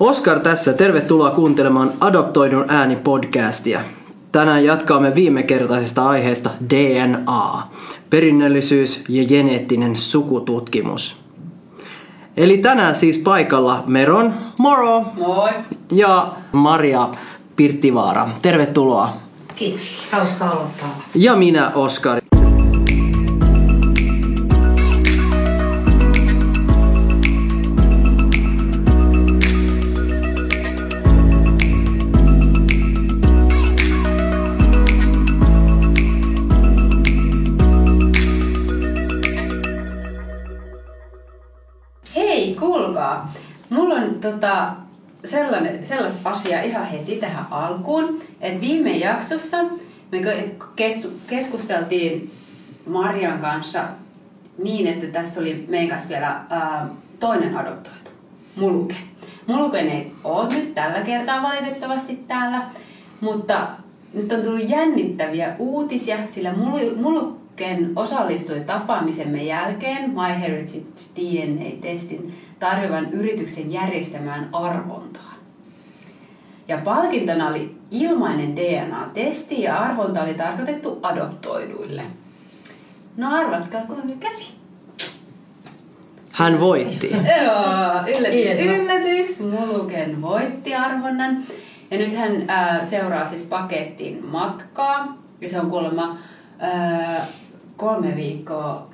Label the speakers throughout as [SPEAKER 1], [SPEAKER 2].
[SPEAKER 1] Oskar tässä, tervetuloa kuuntelemaan Adoptoidun ääni podcastia. Tänään jatkaamme viimekertaisesta aiheesta DNA, perinnöllisyys ja geneettinen sukututkimus. Eli tänään siis paikalla Meron, moro!
[SPEAKER 2] Moi!
[SPEAKER 1] Ja Maria Pirttivaara, tervetuloa.
[SPEAKER 3] Kiitos, hauska olla täällä.
[SPEAKER 1] Ja minä Oskar.
[SPEAKER 2] Sellainen, sellaista asiaa ihan heti tähän alkuun, että viime jaksossa me keskusteltiin Marian kanssa niin, että tässä oli kanssa vielä ää, toinen adoptoitu, Muluke. Muluken ei ole nyt tällä kertaa valitettavasti täällä, mutta nyt on tullut jännittäviä uutisia, sillä Muluken osallistui tapaamisemme jälkeen MyHeritage DNA-testin tarjoavan yrityksen järjestämään arvontaan. Ja palkintona oli ilmainen DNA-testi ja arvonta oli tarkoitettu adoptoiduille. No arvatkaa, kuinka kävi.
[SPEAKER 1] Hän voitti.
[SPEAKER 2] Joo, yllätys, yllätys. Muluken voitti arvonnan. Ja nyt hän ää, seuraa siis pakettiin matkaa. Ja se on kuulemma ää, kolme viikkoa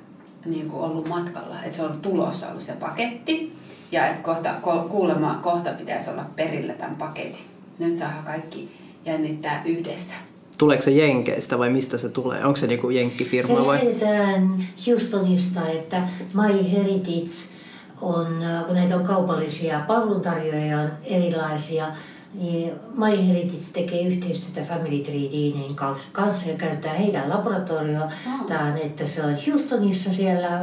[SPEAKER 2] niin kuin ollut matkalla. Että se on tulossa ollut se paketti. Ja että kohta, ko, kuulemma kohta pitäisi olla perillä tämän paketin. Nyt saa kaikki jännittää yhdessä.
[SPEAKER 1] Tuleeko se Jenkeistä vai mistä se tulee? Onko se niinku jenkkifirma
[SPEAKER 3] Se
[SPEAKER 1] vai?
[SPEAKER 3] lähetetään Houstonista, että My Heritage on, kun näitä on kaupallisia palveluntarjoajia on erilaisia, My Heritage tekee yhteistyötä Family Tree DNAn kanssa ja käyttää heidän laboratorioa. Tämä että se on Houstonissa siellä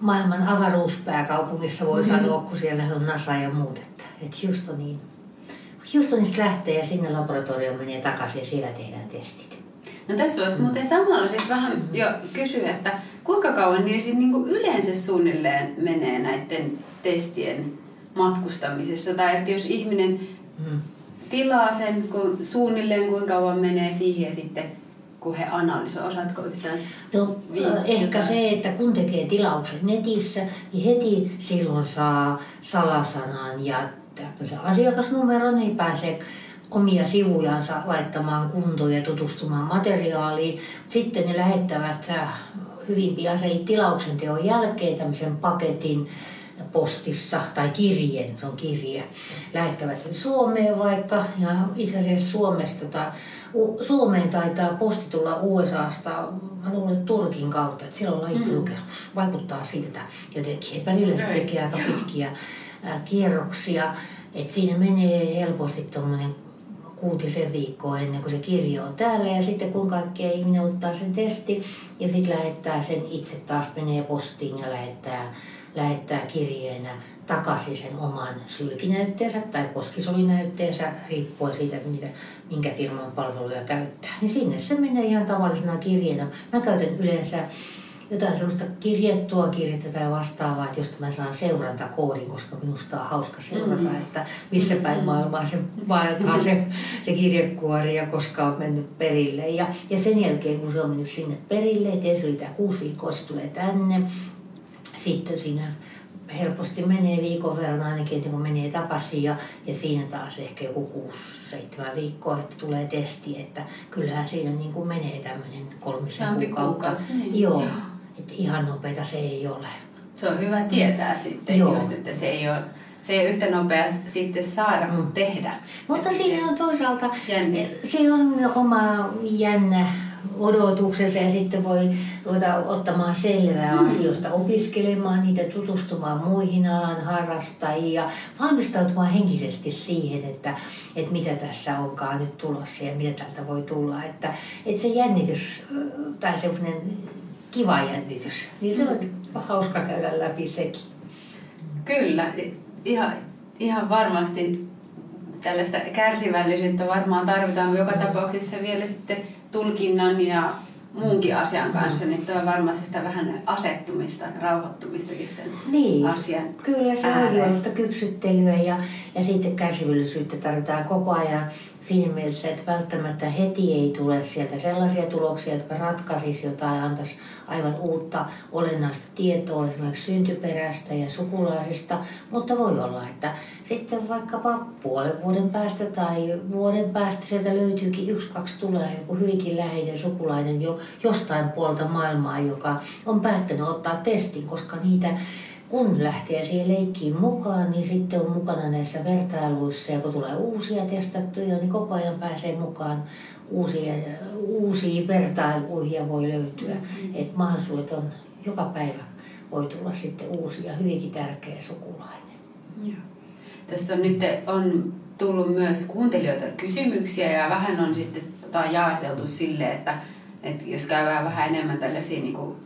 [SPEAKER 3] maailman avaruuspääkaupungissa voi sanoa, kun siellä on NASA ja muut. Että, että Houstoniin. Houstonista lähtee ja sinne laboratorioon menee takaisin ja siellä tehdään testit.
[SPEAKER 2] No tässä voisi muuten samalla sit vähän jo kysyä, että kuinka kauan niin sit niinku yleensä suunnilleen menee näiden testien matkustamisessa? Tai että jos ihminen
[SPEAKER 3] Mm.
[SPEAKER 2] tilaa sen kun suunnilleen kuinka kauan menee siihen ja sitten kun he analysoivat, osaatko yhtään
[SPEAKER 3] No, ehkä
[SPEAKER 2] jotain?
[SPEAKER 3] se, että kun tekee tilaukset netissä, niin heti silloin saa salasanan ja tämmöisen asiakasnumeron, niin pääsee omia sivujansa laittamaan kuntoon ja tutustumaan materiaaliin. Sitten ne lähettävät äh, hyvin pian sen tilauksen teon jälkeen tämmöisen paketin postissa tai kirjeen, se on kirje. Lähettävät sen Suomeen vaikka. Ja itse asiassa Suomesta tai Suomeen taitaa posti tulla USAsta, mä luulen että Turkin kautta, että siellä on lajittelukeskus, vaikuttaa siltä jotenkin. Et välillä se tekee aika pitkiä ää, kierroksia, että siinä menee helposti tuommoinen kuutisen viikkoa ennen kuin se kirja on täällä. Ja sitten kun kaikkea ihminen ottaa sen testi ja sitten lähettää sen itse taas menee postiin ja lähettää, lähettää kirjeenä takaisin sen oman sylkinäytteensä tai poskisolinäytteensä riippuen siitä, mitä, minkä firman palveluja käyttää. Niin sinne se menee ihan tavallisena kirjeenä. Mä käytän yleensä jotain sellaista kirjettua kirjettä tai vastaavaa, että josta mä saan seurantakoodin, koska minusta on hauska seurata, mm. että missä päin maailmaa se vaeltaa se, se kirjekuori ja koska on mennyt perille. Ja, ja sen jälkeen, kun se on mennyt sinne perille, että ensin oli tämä kuusi viikkoa, se tulee tänne, sitten siinä helposti menee viikon verran ainakin, että kun menee takaisin ja, ja siinä taas ehkä joku kuusi, seitsemän viikkoa, että tulee testi, että kyllähän siinä niin kuin menee tämmöinen kolmisen kuukautta.
[SPEAKER 2] niin.
[SPEAKER 3] Joo,
[SPEAKER 2] Joo.
[SPEAKER 3] että ihan nopeita se ei ole.
[SPEAKER 2] Se on hyvä tietää sitten
[SPEAKER 3] Joo.
[SPEAKER 2] just, että se ei ole, se ei ole yhtä nopea sitten saada kuin
[SPEAKER 3] Mm.
[SPEAKER 2] tehdä.
[SPEAKER 3] Mutta siinä on toisaalta,
[SPEAKER 2] Jännä.
[SPEAKER 3] siinä on oma jännä odotuksensa ja sitten voi ruveta ottamaan selvää
[SPEAKER 2] Mm.
[SPEAKER 3] asioista, opiskelemaan niitä, tutustumaan muihin alan harrastajiin ja valmistautumaan henkisesti siihen, että, että mitä tässä onkaan nyt tulossa ja mitä tältä voi tulla. Että, että se jännitys tai semmoinen kiva jännitys, niin se on hauska käydä läpi sekin.
[SPEAKER 2] Kyllä, ihan, ihan varmasti tällaista kärsivällisyyttä varmaan tarvitaan joka tapauksessa vielä sitten tulkinnan ja muunkin asian kanssa, niin tuo on varmasti sitä vähän asettumista, rauhoittumistakin sen
[SPEAKER 3] Niin,
[SPEAKER 2] asian
[SPEAKER 3] kyllä se
[SPEAKER 2] ääreen.
[SPEAKER 3] on kypsyttelyä ja, ja sitten kärsivällisyyttä tarvitaan koko ajan siinä mielessä, että välttämättä heti ei tule sieltä sellaisia tuloksia, jotka ratkaisisi jotain, antaisi aivan uutta olennaista tietoa esimerkiksi syntyperästä ja sukulaisista, mutta voi olla, että sitten vaikkapa puolen vuoden päästä tai vuoden päästä sieltä löytyykin yksi, kaksi tulee joku hyvinkin läheinen sukulainen jo jostain puolta maailmaa, joka on päättänyt ottaa testin, koska niitä kun lähtee siihen leikkiin mukaan, niin sitten on mukana näissä vertailuissa ja kun tulee uusia testattuja, niin koko ajan pääsee mukaan uusia, vertailuihin ja voi löytyä. Mm-hmm. Että mahdollisuudet on joka päivä voi tulla sitten uusi ja hyvinkin tärkeä sukulainen.
[SPEAKER 2] Joo. Tässä on nyt on tullut myös kuuntelijoita kysymyksiä ja vähän on sitten tota jaoteltu sille, että, että jos käydään vähän enemmän tällaisia niin kuin,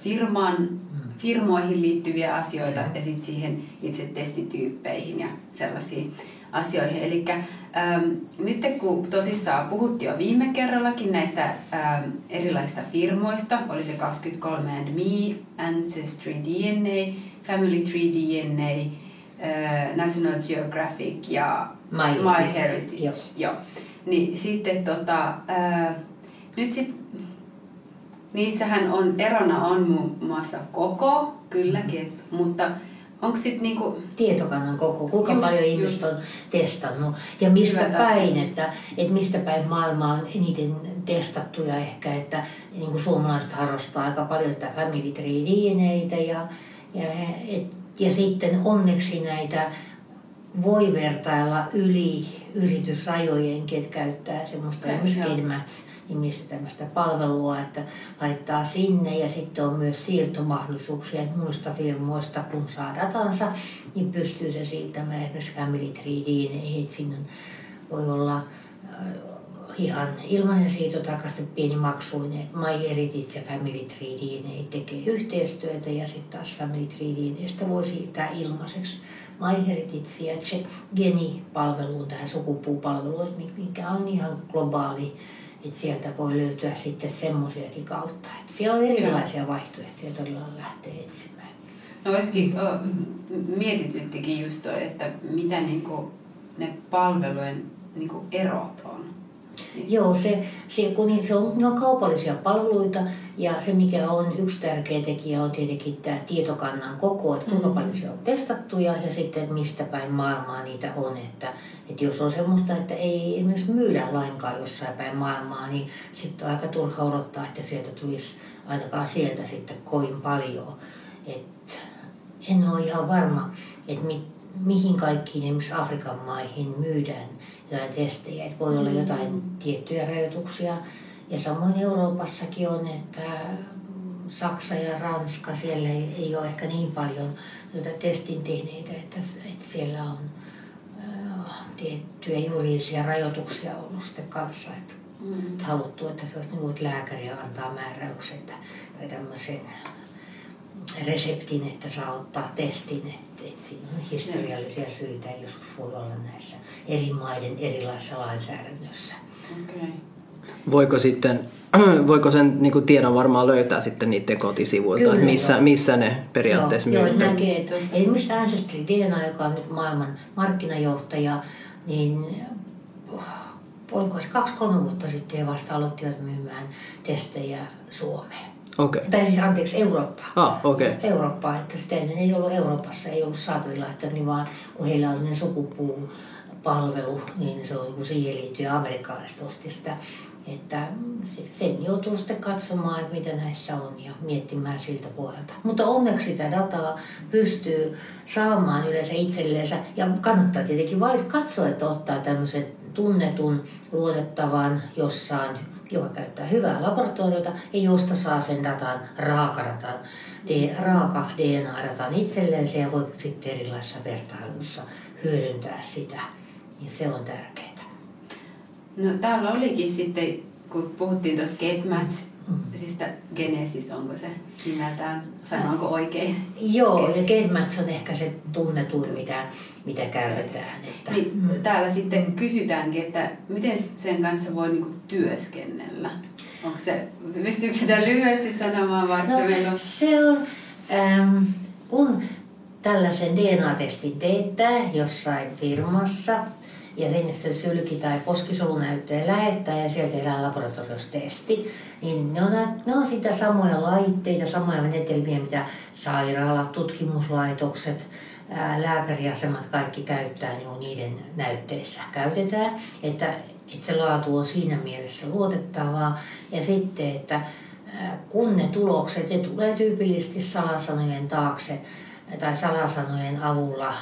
[SPEAKER 2] firman, firmoihin liittyviä asioita ja sitten siihen itse testityyppeihin ja sellaisiin asioihin. Eli ähm, nyt kun tosissaan puhuttiin jo viime kerrallakin näistä ähm, erilaisista firmoista, oli se 23andMe, Ancestry DNA, Family Tree DNA, äh, National Geographic ja
[SPEAKER 3] My
[SPEAKER 2] My
[SPEAKER 3] Heritage,
[SPEAKER 2] Heritage.
[SPEAKER 3] joo.
[SPEAKER 2] Joo. Niin sitten tota, äh, nyt sit, niissähän on, erona on muun muassa koko, kylläkin, et, mutta onko sitten niinku,
[SPEAKER 3] tietokannan koko, kuinka
[SPEAKER 2] Just,
[SPEAKER 3] paljon
[SPEAKER 2] just.
[SPEAKER 3] ihmiset on testannut ja mistä
[SPEAKER 2] Hyvä
[SPEAKER 3] päin, että, että mistä päin maailmaa on eniten testattuja ehkä, että niin kuin suomalaiset harrastaa aika paljon tätä Family Tree DNAtä ja, ja, et, ja sitten onneksi näitä voi vertailla yli yritysrajojen, ketkä käyttää semmoista esimerkiksi nimistä tämmöistä palvelua, että laittaa sinne ja sitten on myös siirtomahdollisuuksia muista firmoista, kun saa datansa, niin pystyy se siirtämään esimerkiksi Family Tree DNA, että sinne voi olla äh, ihan ilmainen siirto takaisin pieni maksuinen. että My Heritage ja Family Tree DNA tekee yhteistyötä ja sitten taas Family Tree DNAstä voi siirtää ilmaiseksi My Heritage ja Geni-palveluun, tähän sukupuupalveluun, että mikä on ihan globaali, että sieltä voi löytyä sitten semmoisiakin kautta. Että siellä on erilaisia vaihtoehtoja todella lähteä etsimään.
[SPEAKER 2] no olisikin, mietityttikin just toi, että mitä niinku ne palvelujen niinku erot on.
[SPEAKER 3] Joo, se, se, kun niin, se on, ne on kaupallisia palveluita ja se mikä on yksi tärkeä tekijä on tietenkin tämä tietokannan koko, että kuinka paljon se on testattu ja, ja sitten että mistä päin maailmaa niitä on. Että, että jos on semmoista, että ei esimerkiksi myydä lainkaan jossain päin maailmaa, niin sitten on aika turha odottaa, että sieltä tulisi ainakaan sieltä sitten kovin paljon. Et en ole ihan varma, että mi, mihin kaikkiin esimerkiksi Afrikan maihin myydään jotain testejä. Että voi olla jotain tiettyjä rajoituksia. Ja samoin Euroopassakin on, että Saksa ja Ranska, siellä ei, ole ehkä niin paljon noita testin tehneitä, että, että siellä on äh, tiettyjä juridisia rajoituksia ollut sitten kanssa. Että
[SPEAKER 2] Mm.
[SPEAKER 3] että haluttu, että se olisi niin kuin, että lääkäri antaa määräyksen tai, tai tämmöisen reseptin, että saa ottaa testin, että, että siinä on historiallisia syitä ja joskus voi olla näissä eri maiden erilaisessa lainsäädännössä.
[SPEAKER 2] Okay.
[SPEAKER 1] Voiko sitten, voiko sen niin kuin tiedon varmaan löytää sitten niiden kotisivuilta,
[SPEAKER 3] Kyllä,
[SPEAKER 1] että missä,
[SPEAKER 3] joo.
[SPEAKER 1] missä ne periaatteessa
[SPEAKER 3] joo, joo, näkee, että esimerkiksi Ancestry DNA, joka on nyt maailman markkinajohtaja, niin oliko se kaksi-kolme vuotta sitten vasta aloittivat myymään testejä Suomeen.
[SPEAKER 1] Okay.
[SPEAKER 3] Tai siis anteeksi, Eurooppaan.
[SPEAKER 1] Ah. Okay.
[SPEAKER 3] Eurooppaa, että sitä ennen ei ollut Euroopassa, ei ollut saatavilla, että niin vaan kun heillä on sellainen sukupuupalvelu, niin se on niin siihen liittyen amerikkalaiset osti sitä. Että se- sen joutuu sitten katsomaan, että mitä näissä on ja miettimään siltä pohjalta. Mutta onneksi sitä dataa pystyy saamaan yleensä itselleensä ja kannattaa tietenkin valita katsoa, että ottaa tämmöisen tunnetun, luotettavan jossain joka käyttää hyvää laboratoriota ja josta saa sen datan, raakaratan, D, raaka DNA-datan itselleen ja voi sitten erilaisissa vertailuissa hyödyntää sitä. Niin se on tärkeää.
[SPEAKER 2] No täällä olikin sitten, kun puhuttiin tuosta GetMatch,
[SPEAKER 3] Mm.
[SPEAKER 2] siis Genesis, onko se nimeltään, sanoinko oikein?
[SPEAKER 3] Joo, ja GenMatch on ehkä se tunnetuin, mitä, mitä käytetään. Että,
[SPEAKER 2] Niin,
[SPEAKER 3] mm.
[SPEAKER 2] täällä sitten kysytäänkin, että miten sen kanssa voi niinku työskennellä? Onko se, pystyykö sitä lyhyesti sanomaan, vaikka
[SPEAKER 3] No,
[SPEAKER 2] meillä on...
[SPEAKER 3] se on, ähm, kun tällaisen DNA-testin teettää jossain firmassa ja sinne se sylki- tai poskisolunäyttöön lähettää ja sieltä tehdään laboratoriossa testi, niin ne on, ne on sitä samoja laitteita, samoja menetelmiä, mitä sairaalat, tutkimuslaitokset, lääkäriasemat kaikki käyttää niin niiden näytteissä käytetään, että, että se laatu on siinä mielessä luotettavaa. Ja sitten, että kun ne tulokset, ne tulee tyypillisesti salasanojen taakse tai salasanojen avulla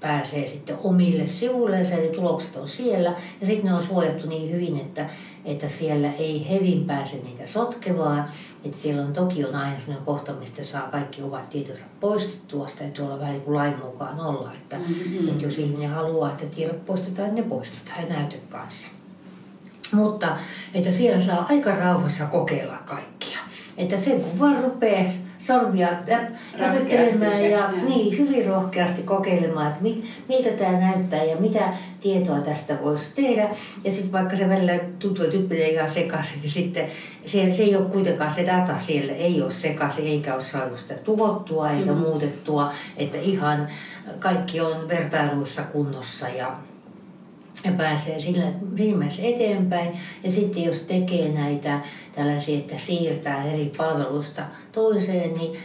[SPEAKER 3] pääsee sitten omille sivuille, eli tulokset on siellä. Ja sitten ne on suojattu niin hyvin, että, että siellä ei hevin pääse niitä sotkemaan. Että siellä on toki on aina sellainen kohta, mistä saa kaikki ovat tietonsa poistettua. Sitä täytyy olla vähän niin kuin lain mukaan olla. Että, mm-hmm. että jos ihminen haluaa, että tiedot poistetaan, ne poistetaan ja näytön kanssa. Mutta että siellä saa aika rauhassa kokeilla kaikkia. Että sen kun vaan rupeaa sormia räpyttelemään ja niin, hyvin rohkeasti kokeilemaan, että mit, miltä tämä näyttää ja mitä tietoa tästä voisi tehdä. Ja sitten vaikka se välillä tuntuu, että menee ihan sekaisin, niin sitten se, se ei ole kuitenkaan se data siellä, ei ole sekaisin eikä ole saanut sitä tuhottua eikä mm-hmm. muutettua. Että ihan kaikki on vertailuissa kunnossa ja ja pääsee sillä viimeis eteenpäin. Ja sitten jos tekee näitä tällaisia, että siirtää eri palvelusta toiseen, niin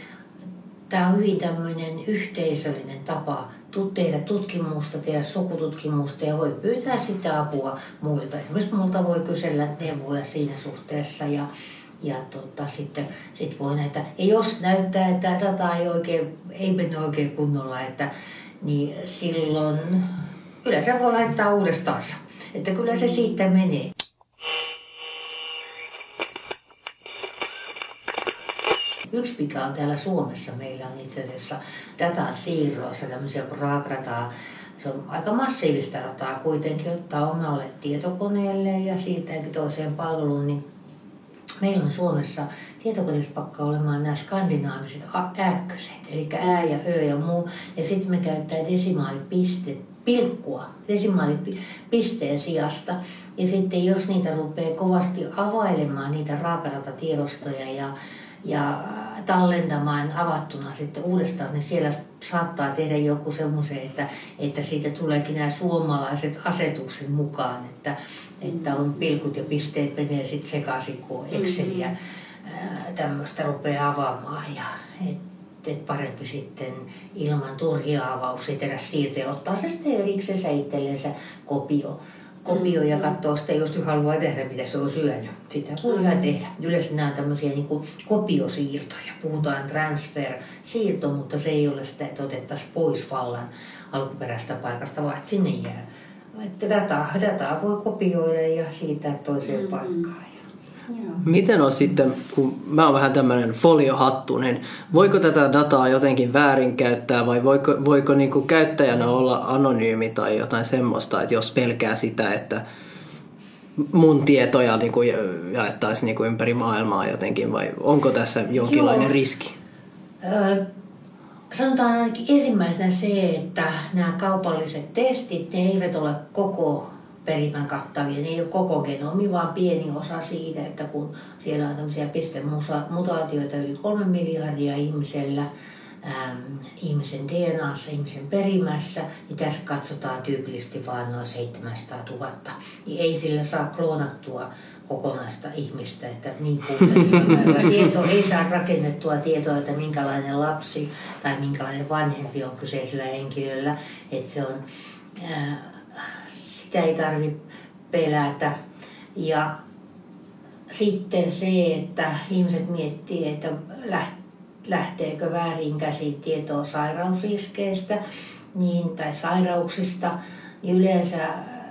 [SPEAKER 3] tämä on hyvin tämmöinen yhteisöllinen tapa tehdä tutkimusta, tehdä sukututkimusta ja voi pyytää sitä apua muilta. Esimerkiksi multa voi kysellä neuvoja siinä suhteessa ja, ja tota, sitten sit voi näitä, ja jos näyttää, että data ei, oikein, ei mene oikein kunnolla, että, niin silloin kyllä se voi laittaa uudestaan. Että kyllä se siitä menee. Yksi mikä on täällä Suomessa, meillä on itse asiassa datan siirroissa tämmöisiä kuin raakdataa. Se on aika massiivista dataa kuitenkin ottaa omalle tietokoneelle ja siirtääkin toiseen palveluun, niin meillä on Suomessa tietokoneessa pakka olemaan nämä skandinaaviset ääkköset, eli ää ja ö ja muu. Ja sitten me käyttää desimaalipistet pilkkua desimaalipisteen sijasta. Ja sitten jos niitä rupeaa kovasti availemaan niitä raakadatatiedostoja ja, ja tallentamaan avattuna sitten uudestaan, niin siellä saattaa tehdä joku semmoisen, että, että siitä tuleekin nämä suomalaiset asetuksen mukaan, että, että on pilkut ja pisteet menee sitten sekaisin, kun Exceliä mm-hmm. tämmöistä rupeaa avaamaan. Ja, et, että parempi sitten ilman turhia avauksia tehdä siirtoja, ottaa se sitten erikseen itsellensä kopio, kopio ja mm-hmm. katsoa sitä, jos haluaa tehdä, mitä se on syönyt. Sitä voi ihan tehdä. Yleensä nämä on tämmöisiä niin kuin kopiosiirtoja. Puhutaan transfer-siirto, mutta se ei ole sitä, että otettaisiin pois vallan alkuperäistä paikasta, vaan että sinne jää. Että dataa, dataa voi kopioida ja siitä toiseen mm-hmm. paikkaan.
[SPEAKER 1] Miten on sitten, kun mä oon vähän tämmöinen foliohattu, niin voiko tätä dataa jotenkin väärinkäyttää vai voiko, voiko niin kuin käyttäjänä olla anonyymi tai jotain semmoista, että jos pelkää sitä, että mun tietoja niin kuin jaettaisiin niin kuin ympäri maailmaa jotenkin vai onko tässä jonkinlainen Joo. riski?
[SPEAKER 3] Öö, sanotaan ainakin ensimmäisenä se, että nämä kaupalliset testit, ne eivät ole koko perimän kattavia. Ne ei ole koko genomi, vaan pieni osa siitä, että kun siellä on tämmöisiä pistemutaatioita yli kolme miljardia ihmisellä, äm, ihmisen DNAssa, ihmisen perimässä, niin tässä katsotaan tyypillisesti vain noin 700 000. Niin ei sillä saa kloonattua kokonaista ihmistä, että niin tieto ei saa rakennettua tietoa, että minkälainen lapsi tai minkälainen vanhempi on kyseisellä henkilöllä. Että se on, ää, sitä ei tarvitse pelätä. Ja sitten se, että ihmiset miettii, että lähteekö väärin käsin tietoa sairausriskeistä niin, tai sairauksista. Niin yleensä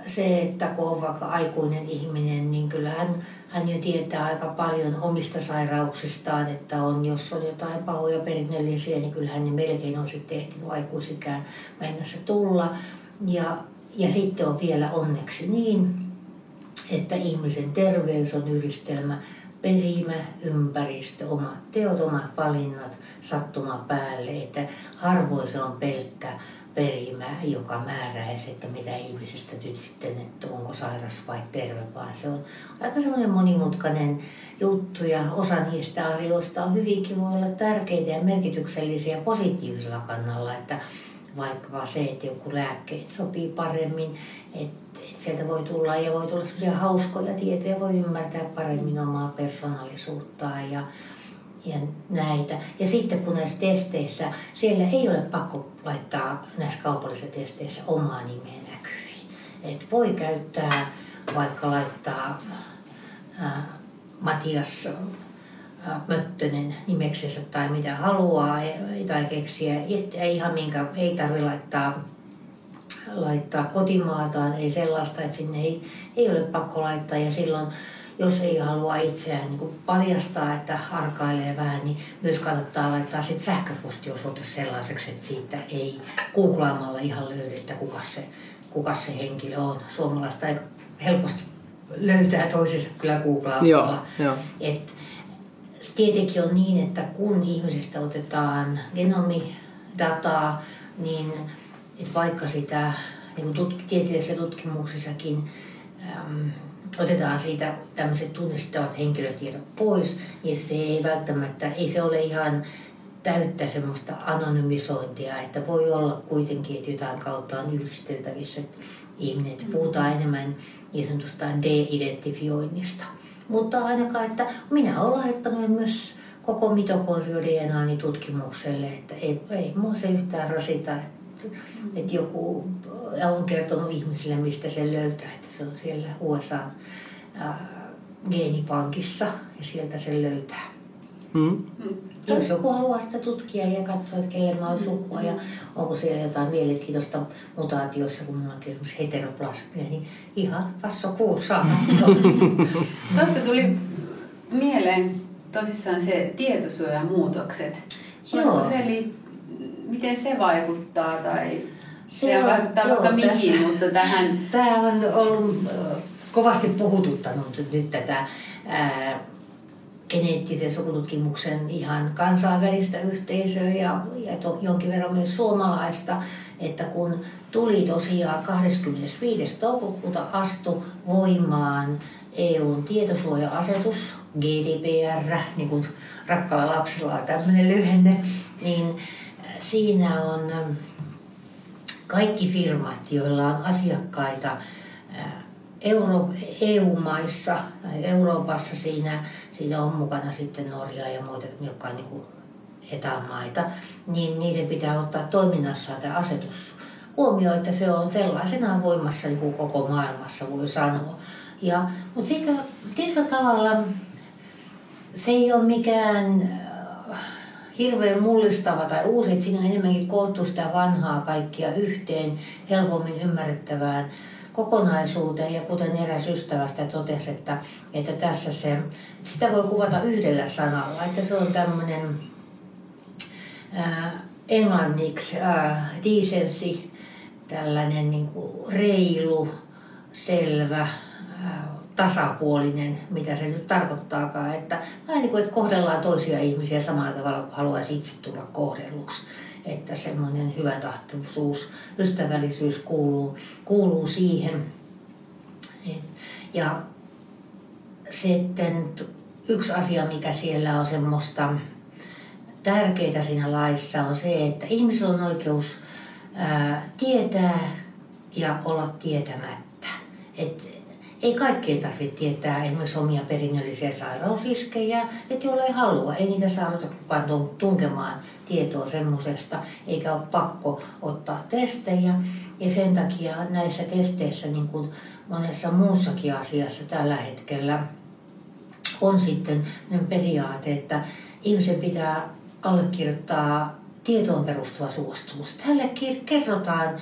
[SPEAKER 3] se, että kun on vaikka aikuinen ihminen, niin kyllähän hän jo tietää aika paljon omista sairauksistaan, että on, jos on jotain pahoja perinnöllisiä, niin kyllähän ne melkein on sitten ehtinyt aikuisikään mennessä tulla. Ja ja sitten on vielä onneksi niin, että ihmisen terveys on yhdistelmä perimä, ympäristö, omat teot, omat valinnat, sattuma päälle, että harvoin se on pelkkä perimä, joka määräisi, että mitä ihmisestä nyt sitten, että onko sairas vai terve, vaan se on aika semmoinen monimutkainen juttu ja osa niistä asioista on hyvinkin voi olla tärkeitä ja merkityksellisiä positiivisella kannalla, että vaikka se, että joku lääkkeet sopii paremmin, että, että sieltä voi tulla ja voi tulla sellaisia hauskoja tietoja, voi ymmärtää paremmin omaa persoonallisuuttaan ja, ja näitä. Ja sitten kun näissä testeissä, siellä ei ole pakko laittaa näissä kaupallisissa testeissä omaa nimeä näkyviin. Et voi käyttää, vaikka laittaa ää, Matias Möttönen nimeksensä tai mitä haluaa tai keksiä. Ei ihan minkä, ei tarvitse laittaa, laittaa kotimaataan, ei sellaista, että sinne ei, ei ole pakko laittaa ja silloin jos ei halua itseään niin paljastaa, että arkailee vähän, niin myös kannattaa laittaa sit sähköpostiosoite sellaiseksi, että siitä ei googlaamalla ihan löydy, että kuka se, kuka se henkilö on. Suomalaista ei helposti löytää toisensa kyllä googlaamalla. Joo, jo. Et tietenkin on niin, että kun ihmisistä otetaan genomidataa, niin että vaikka sitä niin tutk- tieteellisissä tutkimuksissakin äm, otetaan siitä tämmöiset tunnistettavat henkilötiedot pois, niin se ei välttämättä, ei se ole ihan täyttä semmoista anonymisointia, että voi olla kuitenkin, että jotain kautta on yhdisteltävissä ihminen, puhutaan enemmän niin sanotusta de-identifioinnista. Mutta ainakaan, että minä olen laittanut myös koko mitokondrio-DNAni tutkimukselle, että ei, ei mua se yhtään rasita, että, että joku on kertonut ihmisille, mistä se löytää, että se on siellä USA geenipankissa ja sieltä se löytää. Mm. Jos joku haluaa sitä tutkia ja katsoa, että kelle mä oon sukua ja onko siellä jotain mielenkiintoista mutaatioissa, kun mulla on heteroplasmia, niin ihan passo kuussa.
[SPEAKER 2] Tuosta tuli mieleen tosissaan se tietosuojamuutokset. Joo. Se miten se vaikuttaa tai se, se on, vaikuttaa joo, vaikka mihin, tässä, mutta tähän...
[SPEAKER 3] Tämä on ollut kovasti puhututtanut nyt tätä ää, geneettisen sukututkimuksen ihan kansainvälistä yhteisöä ja, ja to, jonkin verran myös suomalaista, että kun tuli tosiaan 25. toukokuuta astu voimaan EUn tietosuoja-asetus, GDPR, niin kuin rakkalla lapsella on tämmöinen lyhenne, niin siinä on kaikki firmat, joilla on asiakkaita Euro, EU-maissa Euroopassa siinä, siinä on mukana sitten Norja ja muita, jotka on niin etämaita, niin niiden pitää ottaa toiminnassa tämä asetus huomioon, että se on sellaisenaan voimassa niin kuin koko maailmassa, voi sanoa. Ja, mutta siitä, tietyllä tavalla se ei ole mikään äh, hirveän mullistava tai uusi, että siinä enemmänkin koottu sitä vanhaa kaikkia yhteen helpommin ymmärrettävään kokonaisuuteen ja kuten eräs ystävästä totesi, että, että tässä se, sitä voi kuvata yhdellä sanalla, että se on tämmöinen ää, englanniksi ää, decency, tällainen niin kuin reilu, selvä, ää, tasapuolinen, mitä se nyt tarkoittaakaan, että niin kuin, että kohdellaan toisia ihmisiä samalla tavalla kuin haluaisi itse tulla kohdelluksi että semmoinen tahtoisuus, ystävällisyys kuuluu, kuuluu siihen. Ja sitten yksi asia, mikä siellä on semmoista tärkeää siinä laissa, on se, että ihmisellä on oikeus ää, tietää ja olla tietämättä. Et ei kaikkien tarvitse tietää esimerkiksi omia perinnöllisiä sairausriskejä, että jolle ei halua, ei niitä saada kukaan tunkemaan tietoa semmoisesta, eikä ole pakko ottaa testejä. Ja sen takia näissä testeissä, niin kuin monessa muussakin asiassa tällä hetkellä, on sitten periaate, että ihmisen pitää allekirjoittaa tietoon perustuva suostumus. Tälle kerrotaan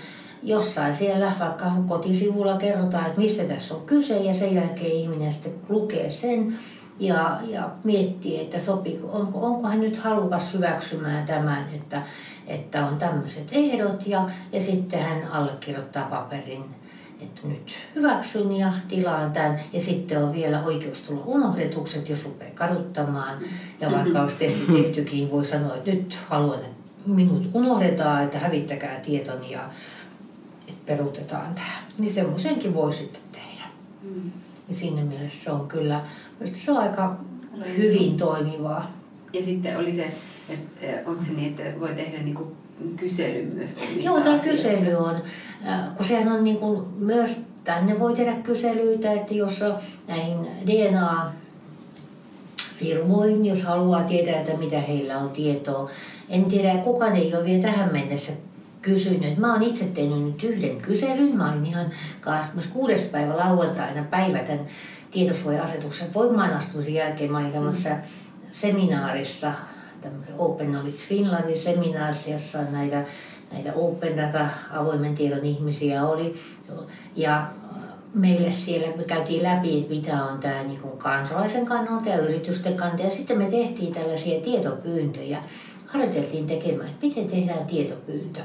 [SPEAKER 3] jossain siellä vaikka kotisivulla kerrotaan, että mistä tässä on kyse ja sen jälkeen ihminen sitten lukee sen ja, ja miettii, että sopii, onko, onko hän nyt halukas hyväksymään tämän, että, että on tämmöiset ehdot ja, ja sitten hän allekirjoittaa paperin, että nyt hyväksyn ja tilaan tämän. Ja sitten on vielä oikeus tulla unohdetukset, jos rupeaa kaduttamaan. Ja vaikka olisi testi tehtykin, voi sanoa, että nyt haluan, että minut unohdetaan, että hävittäkää tietoni ja peruutetaan tämä. Niin semmoisenkin voi sitten tehdä. Mm. Ja siinä mielessä se on kyllä, se on aika hyvin toimivaa.
[SPEAKER 2] Ja sitten oli se, että onko se niin, että voi tehdä niinku kysely myös
[SPEAKER 3] Joo, tämä kysely on, kun sehän on niin kuin myös, tänne voi tehdä kyselyitä, että jos näihin DNA firmoihin, jos haluaa tietää, että mitä heillä on tietoa. En tiedä, kukaan ei ole vielä tähän mennessä kysynyt. Mä oon itse tehnyt nyt yhden kyselyn. Mä olin ihan 26. päivä lauantaina päivä tämän tietosuoja-asetuksen voimaan astumisen jälkeen. Mä olin tämmöisessä seminaarissa Open Knowledge Finlandin seminaarissa, jossa on näitä, näitä Open Data, avoimen tiedon ihmisiä oli. Ja meille siellä me käytiin läpi, että mitä on tämä niin kuin kansalaisen kannalta ja yritysten kannalta. Ja sitten me tehtiin tällaisia tietopyyntöjä. Harjoiteltiin tekemään, että miten tehdään tietopyyntö.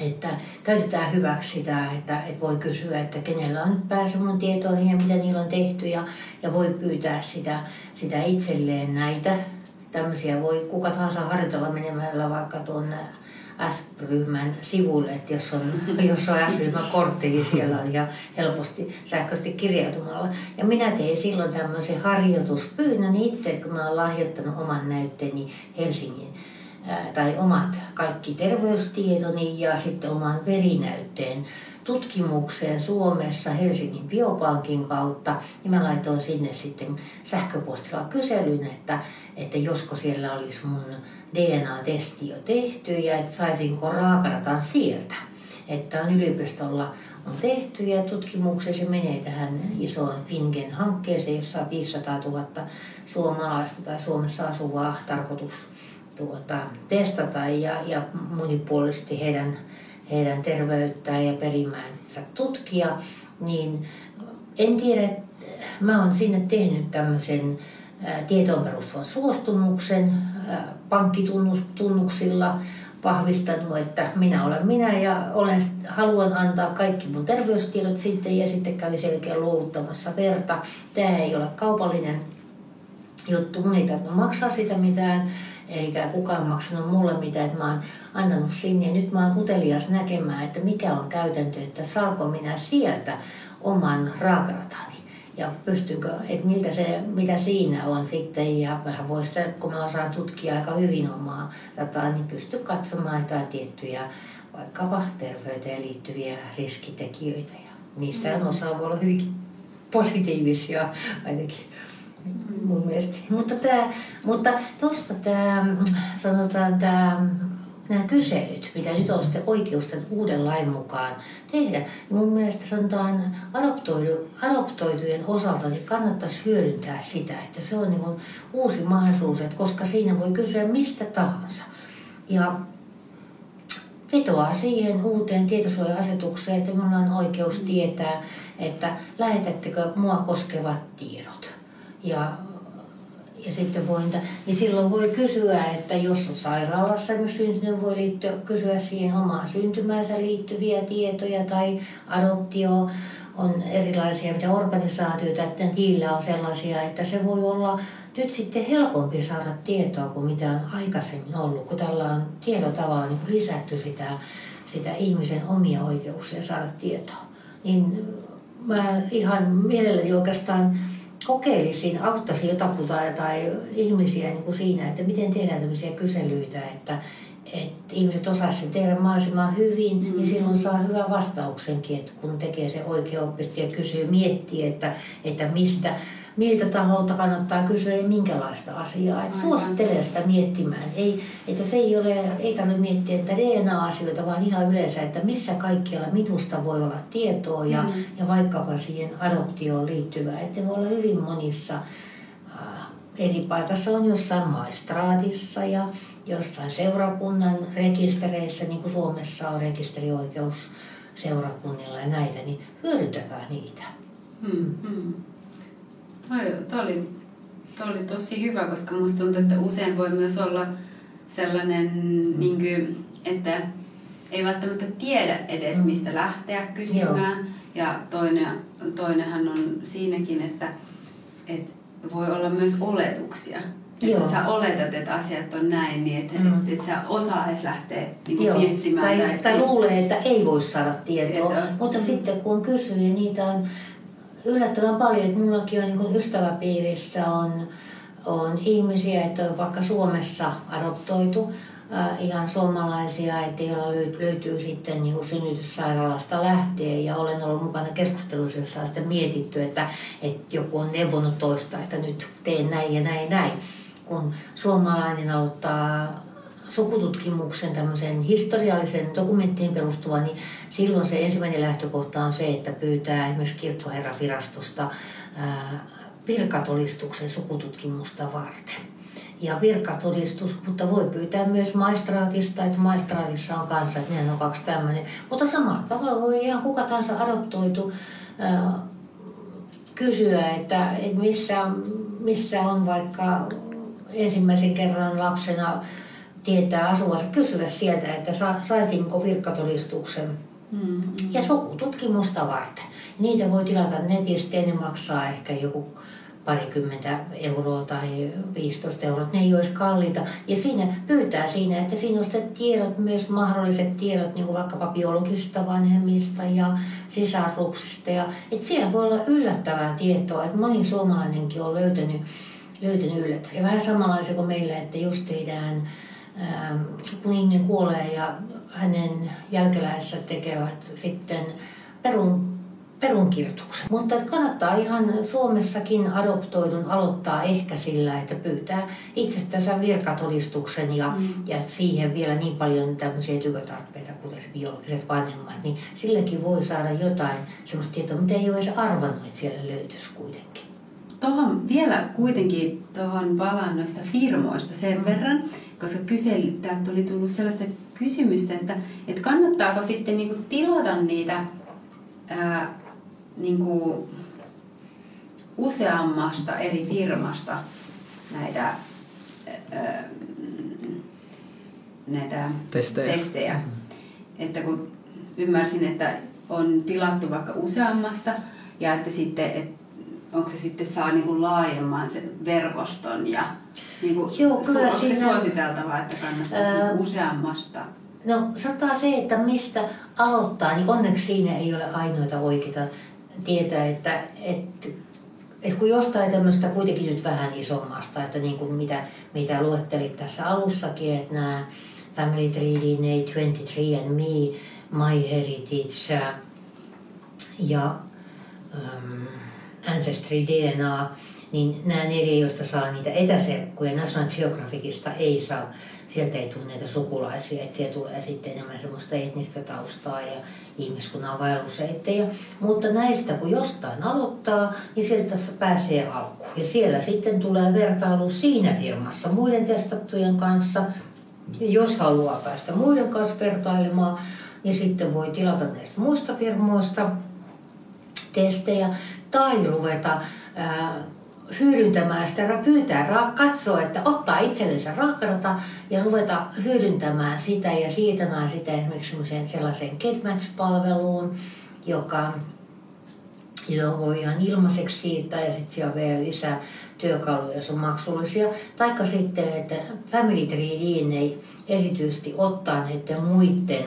[SPEAKER 3] Että käytetään hyväksi sitä, että, että voi kysyä, että kenellä on pääsy mun tietoihin ja mitä niillä on tehty. Ja, ja voi pyytää sitä, sitä itselleen näitä tämmöisiä voi kuka tahansa harjoitella menemällä vaikka tuonne S-ryhmän sivuille, että jos on, jos on S-ryhmän kortti, niin siellä on ja helposti sähköisesti kirjautumalla. Ja minä tein silloin tämmöisen harjoituspyynnön itse, että kun mä olen lahjoittanut oman näytteeni Helsingin tai omat kaikki terveystietoni ja sitten oman verinäytteen tutkimukseen Suomessa Helsingin biopankin kautta. Ja mä laitoin sinne sitten sähköpostilla kyselyn, että, että josko siellä olisi mun DNA-testi jo tehty ja että saisinko raakaratan sieltä. Että on yliopistolla on tehty ja tutkimuksessa se menee tähän isoon Fingen-hankkeeseen, jossa on 500 000 suomalaista tai Suomessa asuvaa tarkoitus tuota, testata ja, ja monipuolisesti heidän heidän terveyttään ja perimäänsä tutkia, niin en tiedä, mä oon sinne tehnyt tämmöisen tietoon perustuvan suostumuksen pankkitunnuksilla vahvistanut, että minä olen minä ja olen, haluan antaa kaikki mun terveystiedot sitten ja sitten kävi selkeä luovuttamassa verta. Tämä ei ole kaupallinen juttu, mun ei tarvitse maksaa sitä mitään eikä kukaan maksanut mulle mitään, että mä oon antanut sinne. Ja nyt mä oon utelias näkemään, että mikä on käytäntö, että saanko minä sieltä oman raakaratani. Ja pystynkö, että miltä se, mitä siinä on sitten. Ja vähän voi sitä, kun mä osaan tutkia aika hyvin omaa dataa, niin pystyn katsomaan jotain tiettyjä vaikkapa terveyteen liittyviä riskitekijöitä. Ja niistä on osa voi olla hyvinkin positiivisia ainakin mun mielestä. Mutta, tää, mutta tuosta tämä, sanotaan tämä nämä kyselyt, mitä nyt on sitten oikeus tämän uuden lain mukaan tehdä, niin mun mielestä sanotaan adoptoidu, adoptoitujen osalta, niin kannattaisi hyödyntää sitä, että se on niin kuin uusi mahdollisuus, että koska siinä voi kysyä mistä tahansa. Ja vetoaa siihen uuteen tietosuoja-asetukseen, että minulla on oikeus tietää, että lähetättekö mua koskevat tiedot. Ja ja sitten voin, niin silloin voi kysyä, että jos on sairaalassa myös syntynyt, voi liittyä, kysyä siihen omaan syntymäänsä liittyviä tietoja tai adoptio on erilaisia mitä organisaatioita, että niillä on sellaisia, että se voi olla nyt sitten helpompi saada tietoa kuin mitä on aikaisemmin ollut, kun tällä on tiedon tavalla niin lisätty sitä, sitä ihmisen omia oikeuksia saada tietoa. Niin mä ihan mielelläni oikeastaan kokeilisin, auttaisin jotakuta tai ihmisiä niin kuin siinä, että miten tehdään tämmöisiä kyselyitä, että, että ihmiset osaisivat tehdä mahdollisimman hyvin, mm-hmm. niin silloin saa hyvän vastauksenkin, että kun tekee se oikea ja kysyy, miettii, että, että mistä, miltä taholta kannattaa kysyä ja minkälaista asiaa. Että suosittelee sitä miettimään. Ei, että se ei, ole, ei tarvitse miettiä että DNA-asioita, vaan ihan yleensä, että missä kaikkialla minusta voi olla tietoa ja, mm. ja vaikkapa siihen adoptioon liittyvää. Että voi olla hyvin monissa äh, eri paikassa on jossain maistraatissa ja jossain seurakunnan rekistereissä, niin kuin Suomessa on rekisterioikeus seurakunnilla ja näitä, niin hyödyntäkää niitä. Hmm, hmm.
[SPEAKER 2] Toi, toi, oli, toi oli tosi hyvä, koska musta tuntuu, että usein voi myös olla sellainen, niin kuin, että ei välttämättä tiedä edes, mm. mistä lähteä kysymään. Joo. Ja toinen, toinenhan on siinäkin, että, että voi olla myös oletuksia. Joo. Että sä oletat, että asiat on näin, niin että, mm. että, että sä osaa edes lähteä niin Joo. miettimään.
[SPEAKER 3] Tai, tai, tai luulee, että ei voi saada tietoa. tietoa. Mutta mm. sitten kun kysyy, niin niitä on yllättävän paljon. Että mullakin on niin ystäväpiirissä on, on ihmisiä, että on vaikka Suomessa adoptoitu äh, ihan suomalaisia, että joilla löytyy sitten niin synnytyssairaalasta lähtien. Ja olen ollut mukana keskustelussa, jossa on sitten mietitty, että, että joku on neuvonut toista, että nyt teen näin ja näin näin kun suomalainen aloittaa sukututkimuksen tämmöisen historiallisen dokumenttiin perustuva, niin silloin se ensimmäinen lähtökohta on se, että pyytää esimerkiksi kirkkoherravirastosta virkatodistuksen sukututkimusta varten. Ja virkatodistus, mutta voi pyytää myös maistraatista, että maistraatissa on kanssa, että nehän on kaksi tämmöinen. Mutta samalla tavalla voi ihan kuka tahansa adoptoitu kysyä, että missä, missä on vaikka ensimmäisen kerran lapsena tietää asuvansa, kysyä sieltä, että sa, saisinko virkatodistuksen mm-hmm. ja sukututkimusta varten. Niitä voi tilata netistä ja ne maksaa ehkä joku parikymmentä euroa tai 15 euroa, ne ei olisi kalliita. Ja siinä pyytää siinä, että siinä on tiedot, myös mahdolliset tiedot, niin kuin vaikkapa biologisista vanhemmista ja sisarruksista. Ja, että siellä voi olla yllättävää tietoa, että moni suomalainenkin on löytänyt löytänyt yllättävää. Ja vähän samanlaisia kuin meillä, että jos tehdään, kun ihminen kuolee ja hänen jälkeläisensä tekevät sitten perun, perunkirjoituksen. Mutta kannattaa ihan Suomessakin adoptoidun aloittaa ehkä sillä, että pyytää itsestänsä virkatodistuksen ja, mm. ja siihen vielä niin paljon tämmöisiä tykötarpeita, kuten se biologiset vanhemmat, niin silläkin voi saada jotain semmoista tietoa, mitä ei ole edes arvannut, että siellä löytyisi kuitenkin.
[SPEAKER 2] Tuohon vielä kuitenkin tuohon palaan noista firmoista sen verran, koska kyseli, täältä oli tullut sellaista kysymystä, että, että kannattaako sitten niinku tilata niitä ää, niinku useammasta eri firmasta näitä, ää, näitä
[SPEAKER 1] testejä.
[SPEAKER 2] testejä. Että kun ymmärsin, että on tilattu vaikka useammasta ja että sitten, että onko se sitten saa niin kuin laajemman sen verkoston ja niin kuin Joo, kyllä onko siinä, se suositeltavaa, että kannattaisi ää, niin useammasta?
[SPEAKER 3] No sanotaan se, että mistä aloittaa, niin onneksi siinä ei ole ainoita oikeita tietää, että, että että kun jostain tämmöistä kuitenkin nyt vähän isommasta, että niin kuin mitä, mitä luettelit tässä alussakin, että nämä Family 3D, 23 and Me, My Heritage ja um, Ancestry DNA, niin nämä neljä, joista saa niitä etäserkkuja, National Geographicista ei saa, sieltä ei tule näitä sukulaisia, että siellä tulee sitten enemmän semmoista etnistä taustaa ja ihmiskunnan vaellusreittejä. Mutta näistä kun jostain aloittaa, niin sieltä tässä pääsee alkuun. Ja siellä sitten tulee vertailu siinä firmassa muiden testattujen kanssa. Jos haluaa päästä muiden kanssa vertailemaan, niin sitten voi tilata näistä muista firmoista testejä tai ruveta ää, hyödyntämään sitä, pyytää, katsoa, että ottaa itsellensä raakkarata ja ruveta hyödyntämään sitä ja siirtämään sitä esimerkiksi sellaiseen GetMatch-palveluun, joka jo voi ihan ilmaiseksi siirtää ja sitten siellä vielä lisää työkaluja, jos on maksullisia. Taikka sitten, että Family Tree DNA erityisesti ottaa näiden muiden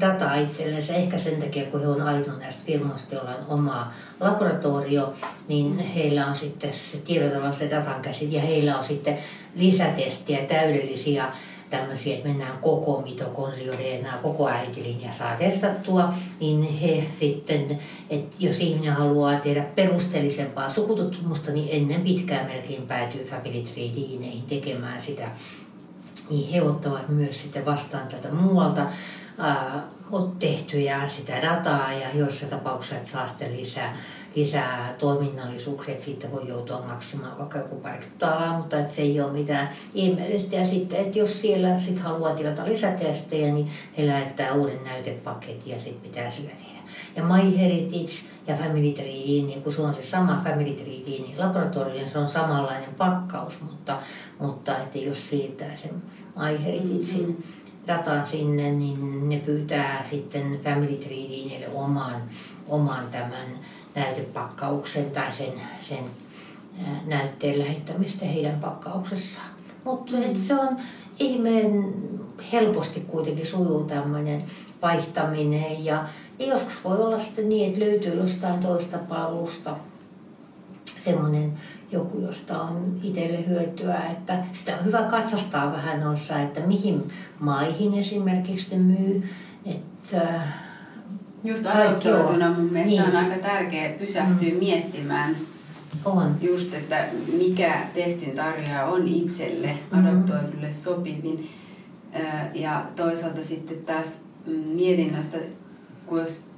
[SPEAKER 3] dataa itsellensä, ehkä sen takia, kun he on ainoa näistä firmoista, joilla on oma laboratorio, niin heillä on sitten se tiedotellaan se datan käsit ja heillä on sitten lisätestiä, täydellisiä tämmöisiä, että mennään koko mitokonsio DNA, koko äitilinja saa testattua, niin he sitten, että jos ihminen haluaa tehdä perusteellisempaa sukututkimusta, niin ennen pitkään melkein päätyy Family Tree tekemään sitä. Niin he ottavat myös sitten vastaan tätä muualta ää, on tehty ja sitä dataa ja joissa tapauksessa saa sitten lisää, lisää toiminnallisuuksia, että siitä voi joutua maksamaan vaikka joku parikymmentä alaa, mutta että se ei ole mitään ihmeellistä. Ja sitten, että jos siellä sit haluaa tilata lisätestejä, niin he lähettää uuden näytepaketin ja sitten pitää sillä tehdä. Ja MyHeritage ja Family Tree niin kun se on se sama Family Tree niin laboratorio, se on samanlainen pakkaus, mutta, mutta että jos siirtää sen MyHeritagein mm-hmm datan sinne, niin ne pyytää sitten Family Treeille oman, oman tämän näytepakkauksen tai sen, sen näytteen lähettämistä heidän pakkauksessaan. Mutta mm. se on ihmeen helposti kuitenkin sujuu tämmöinen vaihtaminen ja, ja joskus voi olla sitten niin, että löytyy jostain toista palvelusta semmoinen joku, josta on itselle hyötyä. Että sitä on hyvä katsastaa vähän noissa, että mihin maihin esimerkiksi ne myy. Että
[SPEAKER 2] Just adoptoituna mun mielestä niin. on aika tärkeää pysähtyä mm. miettimään
[SPEAKER 3] on.
[SPEAKER 2] just, että mikä testin tarjoaja on itselle mm. adoptoidulle sopivin. Ja toisaalta sitten taas mm, mietin noista, kun jos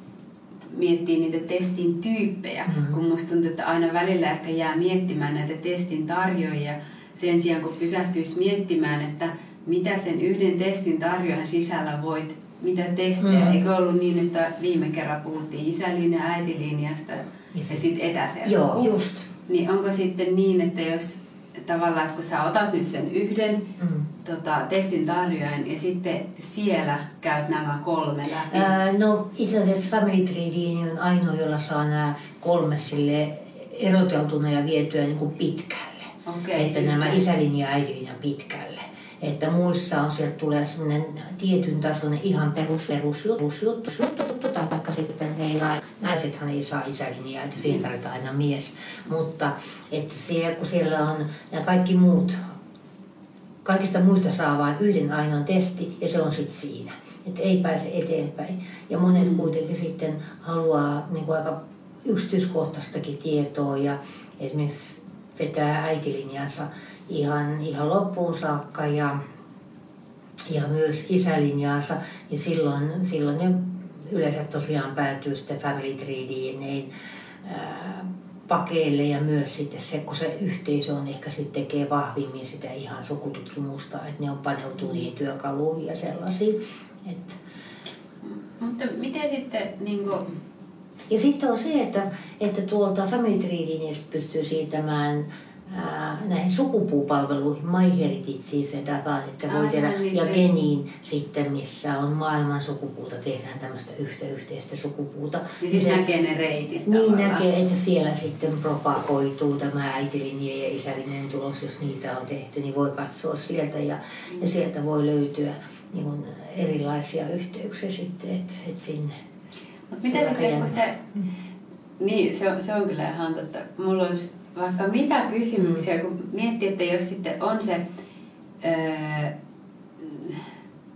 [SPEAKER 2] miettii niitä testin tyyppejä, mm-hmm. kun musta tuntuu, että aina välillä ehkä jää miettimään näitä testin tarjoajia sen sijaan, kun pysähtyisi miettimään, että mitä sen yhden testin tarjoajan sisällä voit, mitä testejä. Mm-hmm. Eikö ollut niin, että viime kerran puhuttiin isälinja ja äitilinjasta ja, ja sitten etäselvä.
[SPEAKER 3] Joo, just.
[SPEAKER 2] Niin onko sitten niin, että jos tavallaan, että kun sä otat nyt sen yhden mm. Tota, testin tarjoajan ja sitten siellä käyt nämä kolme läpi?
[SPEAKER 3] Ää, no itse asiassa Family Tree on ainoa, jolla saa nämä kolme sille eroteltuna ja vietyä niin kuin pitkälle.
[SPEAKER 2] Okay,
[SPEAKER 3] että nämä isälinja ja äitilinja pitkälle. Että muissa on, sieltä tulee semmoinen tietyn tasoinen ihan perus, perus juttu, juttu, juttu tai vaikka sitten heillä naisethan ei saa isälinjaa, että siihen tarvitaan aina mies. Mutta että siellä, kun siellä on nämä kaikki muut, kaikista muista saa vain yhden ainoan testi ja se on sitten siinä. Että ei pääse eteenpäin. Ja monet kuitenkin sitten haluaa niin kuin aika yksityiskohtaistakin tietoa ja esimerkiksi vetää äitilinjansa ihan, ihan loppuun saakka ja, ja myös isälinjaansa, niin silloin, silloin ne yleensä tosiaan päätyy sitten Family Tree DNAin pakeille ja myös sitten se, kun se yhteisö on ehkä sitten tekee vahvimmin sitä ihan sukututkimusta, että ne on paneutuu niihin työkaluihin ja sellaisiin. Että...
[SPEAKER 2] Mutta miten sitten niin kuin...
[SPEAKER 3] Ja sitten on se, että, että tuolta Family Tree pystyy siirtämään näihin sukupuupalveluihin, MyHeritage se data, että voi tehdä, niin ja. Geniin sitten, missä on maailman sukupuuta, tehdään tämmöistä yhtä yhteistä sukupuuta.
[SPEAKER 2] Ja siis se, näkee ne reitit
[SPEAKER 3] Niin tavallaan. näkee, että siellä sitten propagoituu tämä äitilinja ja isällinen tulos, jos niitä on tehty, niin voi katsoa sieltä ja, mm. ja sieltä voi löytyä niin kuin erilaisia yhteyksiä sitten, että, että sinne.
[SPEAKER 2] Mutta mitä sitten, kun se, mm. niin se on, se on kyllä ihan totta. Mulla olisi vaikka mitä kysymyksiä, kun miettii, että jos sitten on se ää,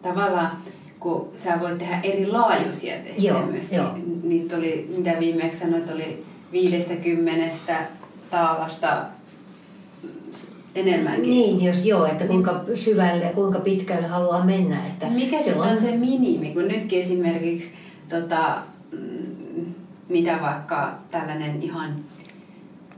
[SPEAKER 2] tavallaan, kun sä voit tehdä eri laajuisia testejä joo, myös, joo. Niin, tuli, mitä viimeksi sanoit, oli viidestä kymmenestä taalasta enemmänkin.
[SPEAKER 3] Niin, jos joo, että kuinka syvälle ja kuinka pitkälle haluaa mennä. Että
[SPEAKER 2] Mikä se on se minimi, kun nytkin esimerkiksi tota, mm, mitä vaikka tällainen ihan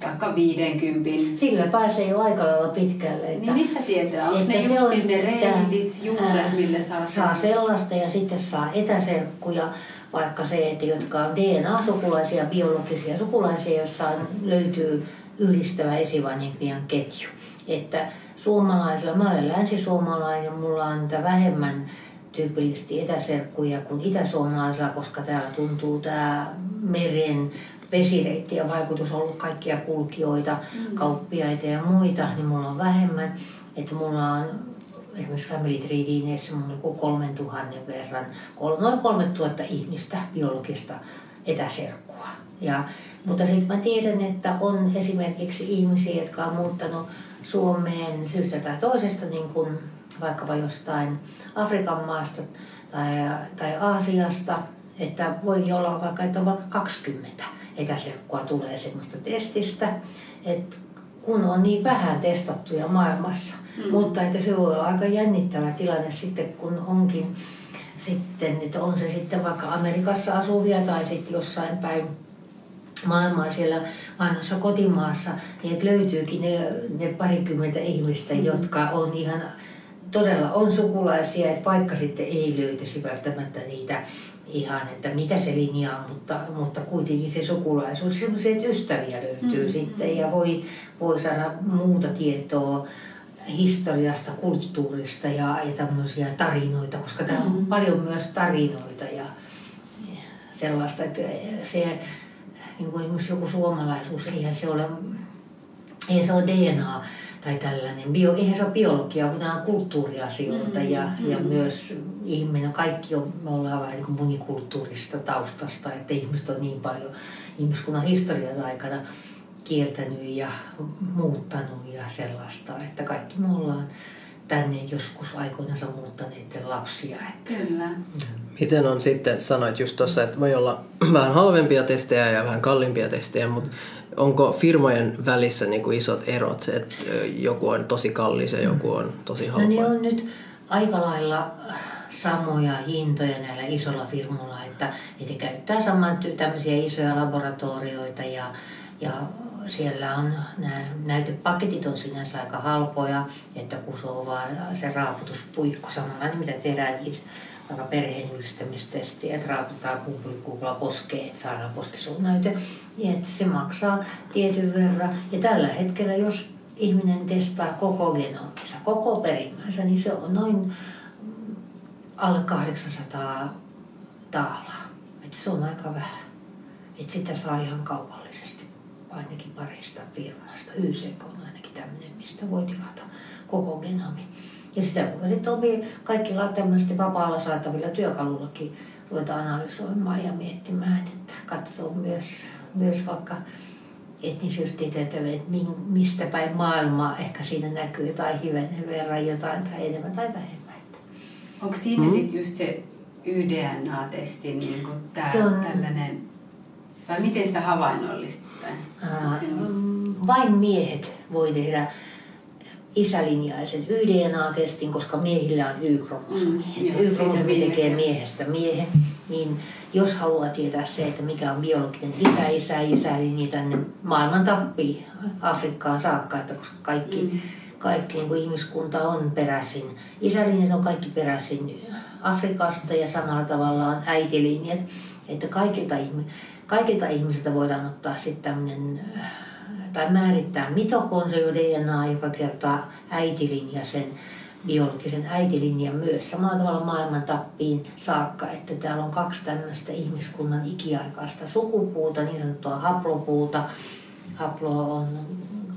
[SPEAKER 2] vaikka 50.
[SPEAKER 3] Sillä pääsee jo aika lailla pitkälle.
[SPEAKER 2] Että, niin mitä tietää? Onko ne just on, ne reitit, juuret, millä saa
[SPEAKER 3] Saa sellaista ja sitten saa etäserkkuja, vaikka se, että jotka on DNA-sukulaisia, biologisia sukulaisia, joissa löytyy yhdistävä esivanhempien ketju. Että suomalaisilla, mä olen länsisuomalainen, mulla on vähemmän tyypillisesti etäserkkuja kuin itäsuomalaisilla, koska täällä tuntuu tämä meren vesireittien vaikutus on ollut kaikkia kulkijoita, mm. kauppiaita ja muita, niin mulla on vähemmän. Että mulla on esimerkiksi Family Tree Dineessä mulla on 3000 verran, noin 3000 ihmistä biologista etäserkkua. Ja, mutta sitten mä tiedän, että on esimerkiksi ihmisiä, jotka on muuttanut Suomeen syystä tai toisesta, niin kuin vaikkapa jostain Afrikan maasta tai, tai Aasiasta, että voi olla vaikka, että on vaikka 20 etäserkkua tulee semmoista testistä, että kun on niin vähän testattuja maailmassa. Mm. Mutta että se voi olla aika jännittävä tilanne sitten, kun onkin sitten, että on se sitten vaikka Amerikassa asuvia tai sitten jossain päin maailmaa siellä vanhassa kotimaassa, niin että löytyykin ne, ne parikymmentä ihmistä, mm. jotka on ihan todella on sukulaisia, että vaikka sitten ei löytäisi välttämättä niitä ihan, että mikä se linja on, mutta, mutta kuitenkin se sukulaisuus, sellaisia ystäviä löytyy mm-hmm. sitten ja voi, voi saada muuta tietoa historiasta, kulttuurista ja, ja tämmöisiä tarinoita, koska täällä on
[SPEAKER 2] Mm-hmm.
[SPEAKER 3] paljon myös tarinoita ja sellaista, että se niin kuin joku suomalaisuus, eihän se ole, eihän se ole DNA tai tällainen, bio, eihän se ole biologia, kun nämä on kulttuuriasioita ja,
[SPEAKER 2] Mm-hmm.
[SPEAKER 3] ja myös ihminen, kaikki on, me ollaan vähän niin monikulttuurista taustasta, että ihmiset on niin paljon ihmiskunnan historian aikana kiertänyt ja muuttanut ja sellaista, että kaikki me ollaan tänne joskus aikoinansa muuttaneiden lapsia. Että
[SPEAKER 2] Kyllä.
[SPEAKER 1] Miten on sitten, sanoit just tuossa, että voi olla vähän halvempia testejä ja vähän kalliimpia testejä, mutta onko firmojen välissä niin kuin isot erot, että joku on tosi kallis ja joku on tosi
[SPEAKER 3] No
[SPEAKER 1] halpa?
[SPEAKER 3] ne on nyt aika lailla samoja hintoja näillä isoilla firmoilla, että ne käyttää saman tämmöisiä isoja laboratorioita ja, ja siellä on nämä näytepaketit on sinänsä aika halpoja, että kun se on vaan se raaputuspuikko samanlainen, mitä tehdään itse vaikka perheenyhdistämistestiä, että raaputaan kumpula poskeen, että saadaan poskisuunnäyte, ja että se maksaa tietyn verran. Ja tällä hetkellä, jos ihminen testaa koko genominsa, koko perimänsä, niin se on noin alle 800 taalaa. Että se on aika vähän. Että sitä saa ihan kaupallisesti ainakin parista firmasta. YSEK on ainakin tämmöinen, mistä voi tilata koko genomi. Ja sitä voi sitten kaikki tämmöisten vapaalla saatavilla työkalullakin ruveta analysoimaan ja miettimään, että katsoo myös, myös vaikka etnisyystietoja, että mistä päin maailmaa ehkä siinä näkyy jotain hivenen verran jotain tai enemmän tai vähemmän.
[SPEAKER 2] Onko siinä
[SPEAKER 1] Mm.
[SPEAKER 2] sitten just se YDNA-testi, niin kuin tää,
[SPEAKER 3] Se on-
[SPEAKER 2] tällainen, vai miten sitä havainnollistetaan?
[SPEAKER 3] Ää, vain miehet voi tehdä isälinjaisen YDNA-testin, koska miehillä on Y-kromosomi.
[SPEAKER 2] Mm,
[SPEAKER 3] Y-kromosomi tekee miehestä miehen, niin jos haluaa tietää se, että mikä on biologinen isä, isä, isä, niin tänne maailman tappii Afrikkaan saakka, että koska kaikki,
[SPEAKER 2] Mm.
[SPEAKER 3] kaikki niin kuin ihmiskunta on peräisin, isälinjat on kaikki peräisin Afrikasta ja samalla tavalla on äitilinjat, että kaikilta, kaikilta ihmisiltä voidaan ottaa sitten tämmöinen tai määrittää mitokondrio DNA, joka kertoo äitilinjasen biologisen äitilinjan myös samalla tavalla maailman tappiin saakka, että täällä on kaksi tämmöistä ihmiskunnan ikiaikaista sukupuuta, niin sanottua haplopuuta. Haplo on,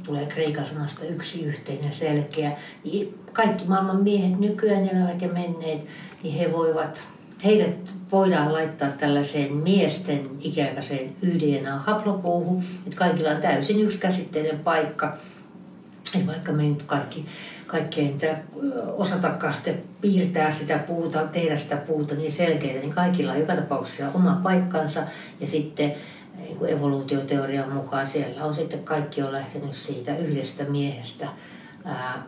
[SPEAKER 3] tulee kreikan sanasta yksi yhteinen selkeä. Kaikki maailman miehet nykyään elävät ja menneet, niin he voivat heidät voidaan laittaa tällaiseen miesten ikäaikaiseen YDNA-haplopuuhun, että kaikilla on täysin yksikäsitteinen paikka. Että vaikka me nyt kaikki, kaikkein osatakaan sitten piirtää sitä puuta, tehdä sitä puuta niin selkeää, niin kaikilla on joka tapauksessa oma paikkansa. Ja sitten niin evoluutioteorian mukaan siellä on sitten kaikki on lähtenyt siitä yhdestä miehestä ää,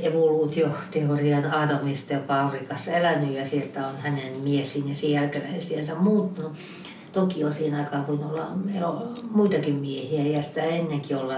[SPEAKER 3] evoluutioteorian Adamista, joka on Afrikassa elänyt ja sieltä on hänen miesin ja sen jälkeläisiänsä muuttunut. Toki on siinä aikaan voinut olla muitakin miehiä ja sitä ennenkin olla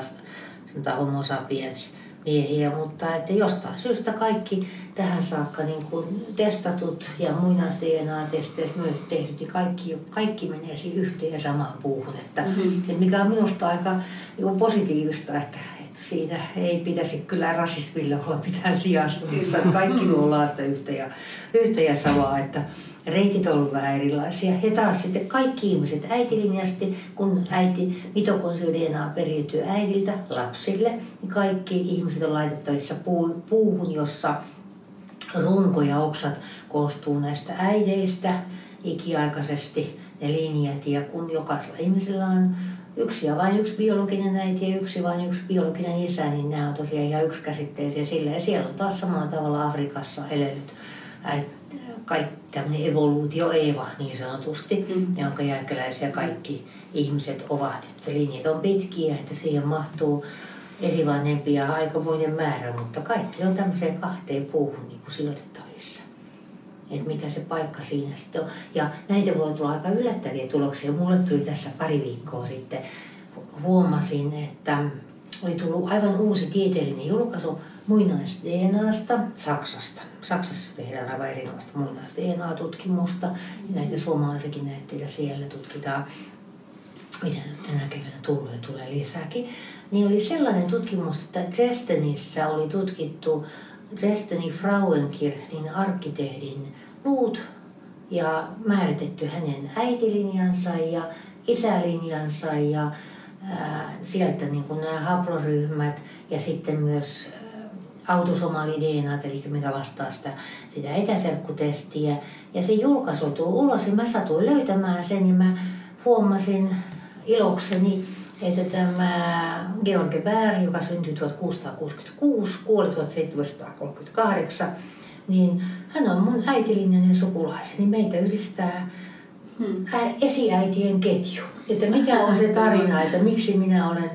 [SPEAKER 3] sanotaan homo sapiens miehiä, mutta että jostain syystä kaikki tähän saakka niin kuin testatut ja muinais DNA-testeissä myös tehdyt, niin kaikki, kaikki menee siihen yhteen ja samaan puuhun. Että, mm-hmm. että mikä on minusta aika niin positiivista, että siinä ei pitäisi kyllä rasismille olla mitään sijasta. Kaikki me ollaan sitä yhtä ja, yhtä ja samaa, että reitit on ollut vähän erilaisia. Ja taas sitten kaikki ihmiset äitilinjasti, kun äiti mitokondrio DNA periytyy äidiltä lapsille, niin kaikki ihmiset on laitettavissa puu, puuhun, jossa runko ja oksat koostuu näistä äideistä ikiaikaisesti ne linjat. Ja kun jokaisella ihmisellä on yksi ja vain yksi biologinen äiti ja yksi vain yksi biologinen isä, niin nämä on tosiaan ihan yksikäsitteisiä sillä. Ja siellä on taas samalla tavalla Afrikassa elänyt kaikki tämmöinen evoluutio Eeva niin sanotusti, mm. jonka jälkeläisiä kaikki ihmiset ovat. Että linjat on pitkiä, että siihen mahtuu esivanhempia aikamoinen määrä, mutta kaikki on tämmöiseen kahteen puuhun niin kuin sijoitettavissa. Että mikä se paikka siinä sitten on. Ja näitä voi tulla aika yllättäviä tuloksia. Mulle tuli tässä pari viikkoa sitten, huomasin, että oli tullut aivan uusi tieteellinen julkaisu muinais-DNAsta Saksasta. Saksassa tehdään aivan erinomaista muinais-DNA-tutkimusta. Näitä suomalaisiakin näytteitä siellä tutkitaan. mitä nyt tänä keväänä ja tulee lisääkin, niin oli sellainen tutkimus, että Dresdenissä oli tutkittu Dresdenin Frauenkirchnin arkkitehdin luut ja määritetty hänen äitilinjansa ja isälinjansa ja ää, sieltä niin kuin nämä haploryhmät ja sitten myös autosomaali-DNAt, eli mikä vastaa sitä, sitä etäserkkutestiä. Ja se julkaisu tullut ulos ja mä satuin löytämään sen ja mä huomasin ilokseni, että tämä George Bär, joka syntyi 1666, kuoli 1738, niin hän on mun äitilinjainen sukulaiseni. Meitä yhdistää hmm. esiäitien ketju. Että mikä on se tarina, että miksi minä olen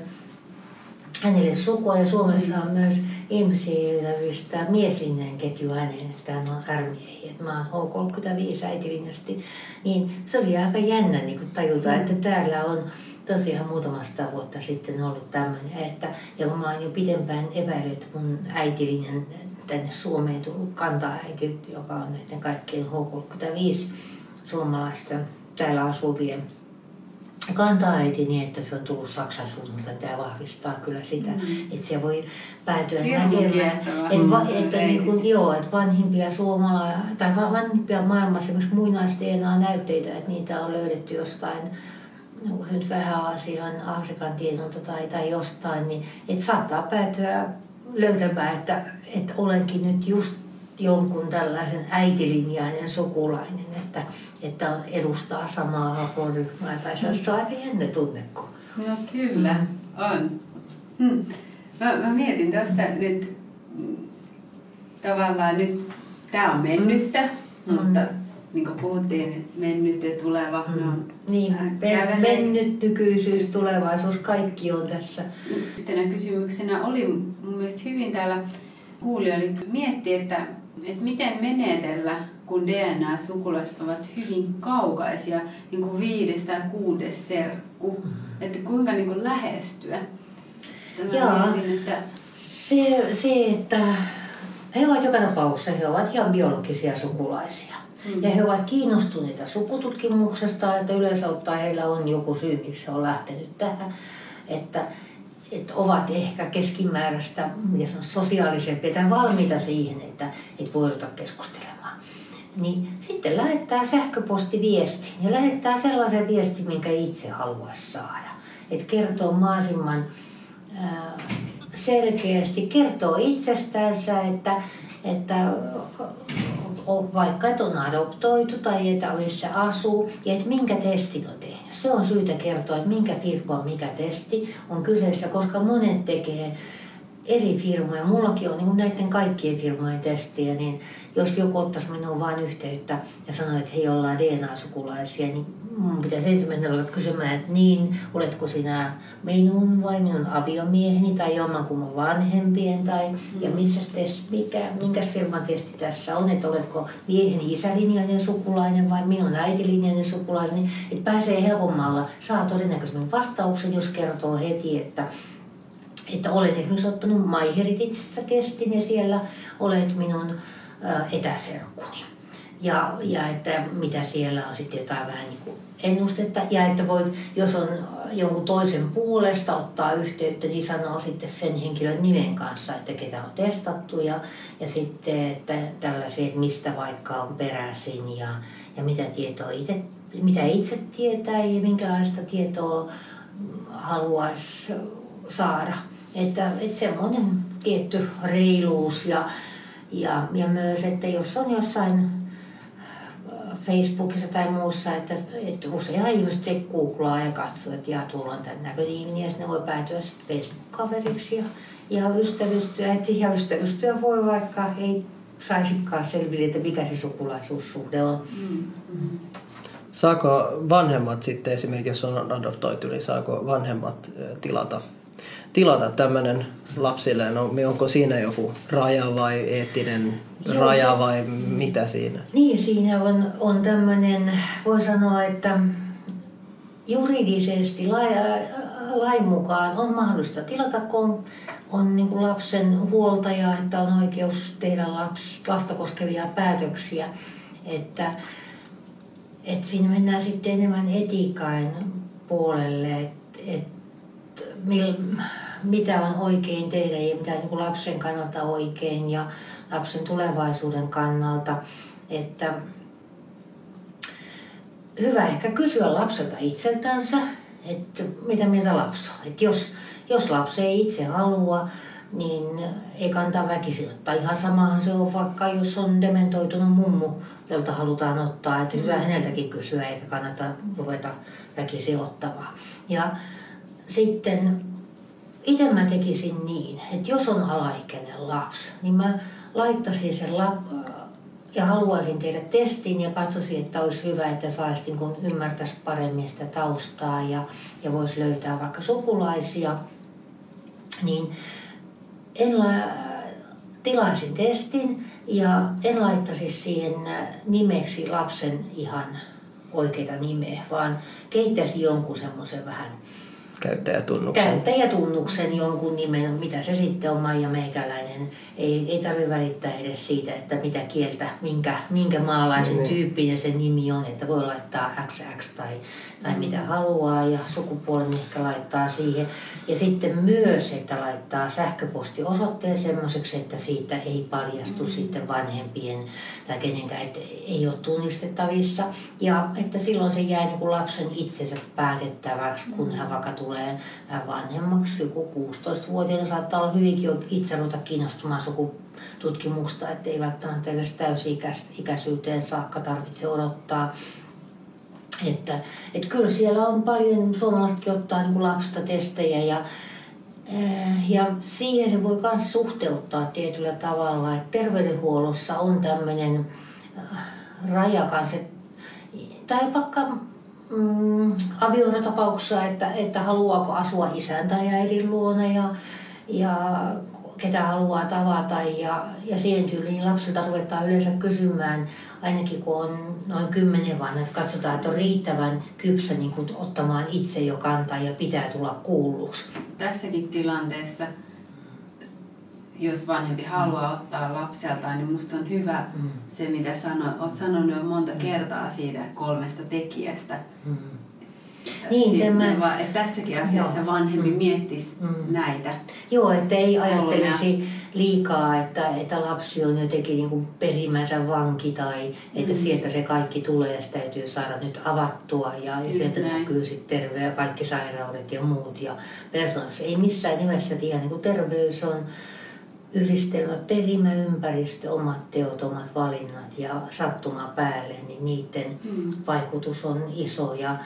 [SPEAKER 3] hänelle sukua ja Suomessa on myös ihmisiä, joita yhdistää mieslinjan ketju häneen, että hän on ärmiehiä. Mä oon H35 äitilinjasti. Niin se oli aika jännä niin kuin tajuta, että täällä on tosiaan muutamasta vuotta sitten ollut tämmöinen, että ja kun mä oon jo pidempään epäillyt, että mun äitilinjan tänne Suomeen tullut kanta-äiti, joka on näiden kaikkien H35 suomalaisten täällä asuvien kanta-äiti niin, että se on tullut Saksan suunnalta. Tämä vahvistaa kyllä sitä, mm. että se voi päätyä näkemään. Että, va, että, niin kuin, joo, että vanhimpia suomalaisia tai vanhimpia maailmassa esimerkiksi muinaista näytteitä, että niitä on löydetty jostain se nyt vähän Aasian, Afrikan tiedolta tai, tai jostain, niin että saattaa päätyä löytämään, että, että olenkin nyt just jonkun tällaisen äitilinjainen sukulainen, että, että edustaa samaa haporyhmää. Tai se on aika jännä tunne.
[SPEAKER 2] No kyllä, mm. on. Hmm. Mä, mä mietin tuossa nyt tavallaan nyt, tämä on mennyttä, mm. mutta niin kuin puhuttiin, mennyt ja tuleva, mm. ne on
[SPEAKER 3] niin, mennyt, nykyisyys, tulevaisuus, kaikki on tässä.
[SPEAKER 2] Yhtenä kysymyksenä oli mun mielestä hyvin täällä kuulijoille miettiä, että, että miten menetellä, kun DNA-sukulaiset ovat hyvin kaukaisia, niin kuin viides tai kuudes serkku. Mm. Että kuinka niin kuin lähestyä.
[SPEAKER 3] Joo, mietin, että... Se, se, että he ovat joka tapauksessa, he ovat ihan biologisia sukulaisia. Mm. Ja he ovat kiinnostuneita sukututkimuksesta, että yleensä ottaen heillä on joku syy, miksi se on lähtenyt tähän. Että, että ovat ehkä keskimääräistä ja sosiaalisempia tai valmiita siihen, että, että voi ottaa keskustelemaan. Niin sitten lähettää sähköpostiviesti ja lähettää sellaisen viestin, minkä itse haluaisi saada. Että kertoo mahdollisimman selkeästi, kertoo itsestänsä, että, että vaikka että on adoptoitu tai että missä asuu ja että minkä testin on tehnyt. Se on syytä kertoa, että minkä firma mikä testi on kyseessä, koska monet tekee eri firmoja. Mullakin on niin näiden kaikkien firmojen testiä, niin jos joku ottaisi minuun vain yhteyttä ja sanoi, että hei ollaan DNA-sukulaisia, niin mun pitäisi ensimmäisenä olla kysymään, että niin, oletko sinä minun vai minun aviomieheni tai jommankumman vanhempien tai mm. ja missä test, mikä, minkäs firman testi tässä on, että oletko mieheni isälinjainen sukulainen vai minun äitilinjainen sukulainen, niin että pääsee helpommalla, saa todennäköisesti vastauksen, jos kertoo heti, että että olen esimerkiksi ottanut MyHeritageissa testin ja siellä olet minun etäserkkuni. Ja, ja että mitä siellä on sitten jotain vähän niin kuin ennustetta. Ja että voi, jos on jonkun toisen puolesta ottaa yhteyttä, niin sanoo sitten sen henkilön nimen kanssa, että ketä on testattu. Ja, ja sitten että tällaisia, että mistä vaikka on peräisin ja, ja mitä tietoa itse, mitä itse tietää ja minkälaista tietoa haluaisi saada. Että, että semmoinen tietty reiluus ja, ja, ja myös, että jos on jossain äh, Facebookissa tai muussa, että, että usein ihmiset googlaa ja katsoo, että ja tuolla on tämän näköinen ihminen ja sitten ne voi päätyä Facebook-kaveriksi ja, ja ystävystyä. Ja ystävystyä voi vaikka ei saisikaan selville, että mikä se sukulaisuussuhde on. Mm-hmm.
[SPEAKER 1] Saako vanhemmat sitten esimerkiksi, jos on adoptoitu, niin saako vanhemmat tilata tilata tämmöinen lapsille? No, onko siinä joku raja vai eettinen Joo, raja se, vai mitä siinä?
[SPEAKER 3] Niin, siinä on, on tämmöinen, voi sanoa, että juridisesti lain mukaan on mahdollista tilata, kun on niin kuin lapsen huoltaja, että on oikeus tehdä laps, lasta koskevia päätöksiä. Että, että siinä mennään sitten enemmän etiikkaan puolelle, että et, mil, mitä on oikein tehdä ja mitä niin kuin lapsen kannalta oikein ja lapsen tulevaisuuden kannalta. Että hyvä ehkä kysyä lapselta itseltänsä, että mitä mieltä lapsi on. Että jos, jos lapsi ei itse halua, niin ei kantaa väkisin ottaa. Ihan samahan se on vaikka, jos on dementoitunut mummu, jolta halutaan ottaa. Että hyvä mm. häneltäkin kysyä, eikä kannata ruveta väkisin ottavaa. Ja sitten itse mä tekisin niin, että jos on alaikäinen lapsi, niin mä laittaisin sen lap, ja haluaisin tehdä testin ja katsoisin, että olisi hyvä, että saisi niin kun ymmärtäisi paremmin sitä taustaa ja, ja voisi löytää vaikka sukulaisia, niin en la, tilaisin testin ja en laittaisi siihen nimeksi lapsen ihan oikeita nimeä, vaan keittäisin jonkun semmoisen vähän
[SPEAKER 1] Käyttäjätunnuksen.
[SPEAKER 3] Käyttäjätunnuksen jonkun nimen, mitä se sitten on Maija Meikäläinen. Ei, ei tarvitse välittää edes siitä, että mitä kieltä, minkä, minkä maalaisen niin. tyyppinen se nimi on. Että voi laittaa XX tai, tai mm. mitä haluaa ja sukupuolen ehkä laittaa siihen. Ja sitten myös, että laittaa sähköpostiosoitteen semmoiseksi, että siitä ei paljastu mm. sitten vanhempien tai kenenkään, että ei ole tunnistettavissa. Ja että silloin se jää niin kuin lapsen itsensä päätettäväksi, kun hän vaikka tulee vanhemmaksi, joku 16-vuotiaana saattaa olla hyvinkin itse ruveta kiinnostumaan sukututkimusta, että ei välttämättä edes täysi-ikäisyyteen saakka tarvitse odottaa. Että, että kyllä siellä on paljon, suomalaisetkin ottaa niin lapsista testejä ja, eh, ja siihen se voi myös suhteuttaa tietyllä tavalla, että terveydenhuollossa on tämmöinen äh, raja kanssa, tai vaikka mm, avioerotapauksessa, että, että haluaako asua isän tai äidin luona ja, ja ketä haluaa tavata ja, ja siihen tyyliin lapsilta ruvetaan yleensä kysymään, ainakin kun on noin kymmenen vanha, että katsotaan, että on riittävän kypsä niin kuin ottamaan itse jo kantaa ja pitää tulla kuulluksi.
[SPEAKER 2] Tässäkin tilanteessa jos vanhempi haluaa mm. ottaa lapseltaan, niin musta on hyvä mm. se, mitä sano, olet sanonut jo monta mm. kertaa siitä kolmesta tekijästä. Mm. Niin, tämä... va, että tässäkin asiassa joo. vanhempi mm. miettisi mm. näitä.
[SPEAKER 3] Joo, että ei ajattelisi liikaa, että, että lapsi on jotenkin niin kuin perimänsä vanki tai että mm. sieltä se kaikki tulee ja sitä täytyy saada nyt avattua ja, ja sieltä näin. näkyy sitten terve kaikki sairaudet ja muut. Ja persoonassa ei missään nimessä tiedä, niin kuin terveys on yhdistelmä, perimä, ympäristö, omat teot, omat valinnat ja sattuma päälle, niin niiden mm. vaikutus on iso. Ja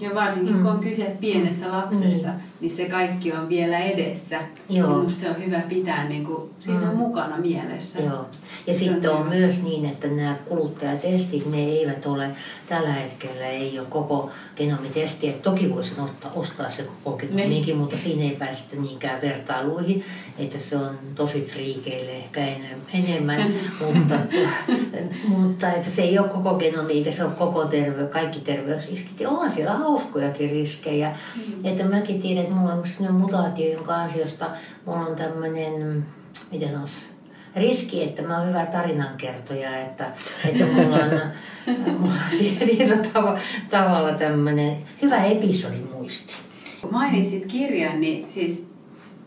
[SPEAKER 2] ja varsinkin mm. kun on kyse pienestä lapsesta, niin, niin se kaikki on vielä edessä. Joo. Niin se on hyvä pitää niin kuin siinä mm. mukana mielessä.
[SPEAKER 3] Joo. Ja se sitten on, on myös niin, että nämä kuluttajatestit, ne eivät ole, tällä hetkellä ei ole koko genomitesti. Että toki voisin ottaa, ostaa se koko genomiikin, niin. mutta siinä ei päästä niinkään vertailuihin. Että se on tosi friikeille ehkä enemmän, mutta, mutta että se ei ole koko genomiikka, se on koko terve, kaikki terveysiskit. Ja onhan siellä hauskojakin riskejä. Mm. Että mäkin tiedän, mulla on sellainen mutaatio, jonka ansiosta mulla on tämmöinen, mitä sanoisi, riski, että mä oon hyvä tarinankertoja, että, että mulla on, on tietyllä tav- tavalla tämmöinen hyvä episodimuisti.
[SPEAKER 2] Kun mainitsit kirjan, niin siis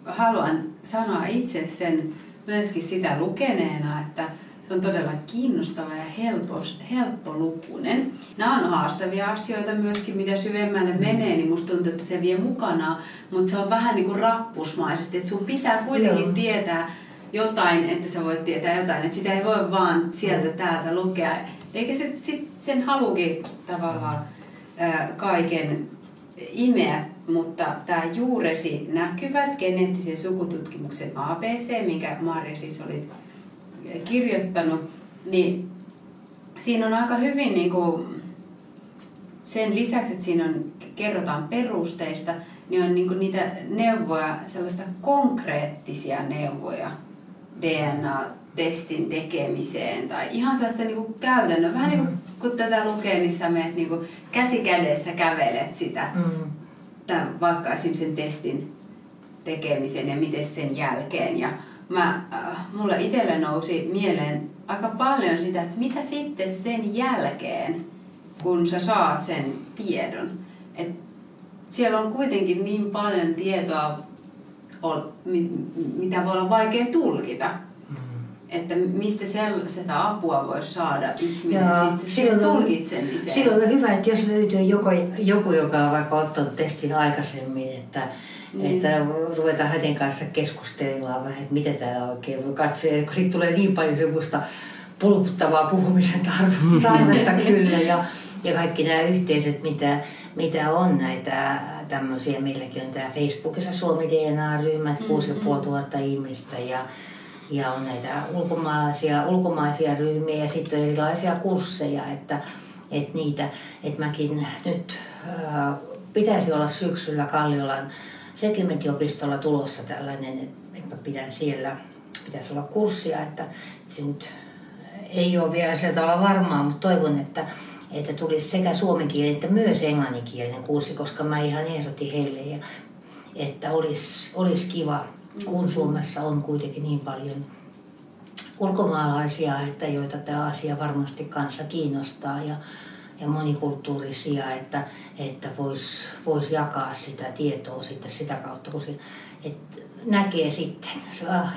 [SPEAKER 2] haluan sanoa itse sen myöskin sitä lukeneena, että se on todella kiinnostava ja helppo, helppolukuinen. Nämä on haastavia asioita myöskin, mitä syvemmälle menee, niin musta tuntuu, että se vie mukana, mutta se on vähän niin kuin rappusmaisesti, että sun pitää kuitenkin Joo. tietää jotain, että sä voit tietää jotain, että sitä ei voi vaan sieltä täältä lukea. Eikä se, sit sen halukin tavallaan ää, kaiken imeä, mutta tämä juuresi näkyvät geneettisen sukututkimuksen ABC, minkä Marja siis oli kirjoittanut, niin siinä on aika hyvin niin kuin, sen lisäksi, että siinä on, kerrotaan perusteista, niin on niin kuin niitä neuvoja, sellaista konkreettisia neuvoja DNA-testin tekemiseen tai ihan sellaista niin kuin käytännön. Vähän niin kuin mm. kun tätä lukee, niin sä menet niin kuin käsi kädessä kävelet sitä, mm. tämän, vaikka esimerkiksi sen testin tekemisen ja miten sen jälkeen. Ja mä, äh, mulle itselle nousi mieleen aika paljon sitä, että mitä sitten sen jälkeen, kun sä saat sen tiedon. Et siellä on kuitenkin niin paljon tietoa, mitä voi olla vaikea tulkita. Että mistä sellaista apua voisi saada ihminen sitten silloin tulkitsemiseen.
[SPEAKER 3] Silloin on hyvä, että jos löytyy joku, joku joka on vaikka ottanut testin aikaisemmin, että, niin. että ruvetaan hänen kanssa keskustelemaan vähän, että mitä tämä oikein voi katsoa. kun sitten tulee niin paljon semmoista pulputtavaa puhumisen tarvetta kyllä. Ja, ja kaikki nämä yhteisöt, mitä, mitä on näitä tämmöisiä, meilläkin on tämä Facebookissa Suomi DNA-ryhmät, mm-hmm. 6500 ihmistä ja ja on näitä ulkomaalaisia, ulkomaisia ryhmiä ja sitten on erilaisia kursseja, että, että niitä, että mäkin nyt ää, pitäisi olla syksyllä Kalliolan settlementiopistolla tulossa tällainen, että pidän siellä, pitäisi olla kurssia, että se nyt ei ole vielä sieltä olla varmaa, mutta toivon, että, että tulisi sekä suomenkielinen että myös englanninkielinen kurssi, koska mä ihan ehdotin heille, ja, että olisi, olisi kiva kun Suomessa on kuitenkin niin paljon ulkomaalaisia, että joita tämä asia varmasti kanssa kiinnostaa ja, ja monikulttuurisia, että, että voisi vois jakaa sitä tietoa sitten sitä kautta, kun se, että näkee sitten.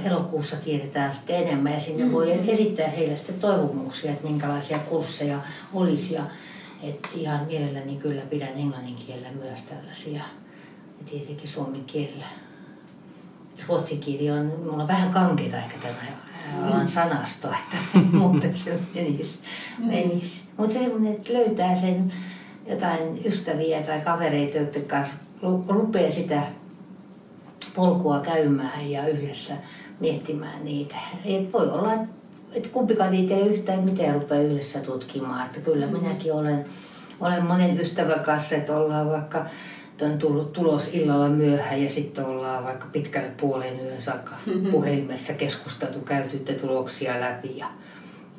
[SPEAKER 3] Elokuussa tiedetään sitten enemmän ja sinne mm. voi esittää heille sitten toivomuksia, että minkälaisia kursseja olisi. Ja, että ihan mielelläni kyllä pidän englannin kielellä myös tällaisia ja tietenkin suomen kielellä ruotsin kieli on, mulla on vähän kankeita ehkä tämä alan sanasto, että muuten se menisi. menisi. Mutta semmoinen, että löytää sen jotain ystäviä tai kavereita, joiden kanssa rupeaa sitä polkua käymään ja yhdessä miettimään niitä. Et voi olla, että kumpikaan ei yhtään mitään rupea yhdessä tutkimaan. Että kyllä minäkin olen, olen monen ystävän kanssa, että ollaan vaikka on tullut tulos illalla myöhään ja sitten ollaan vaikka pitkälle puoleen yön saakka mm-hmm. puhelimessa keskusteltu, käyty tuloksia läpi ja,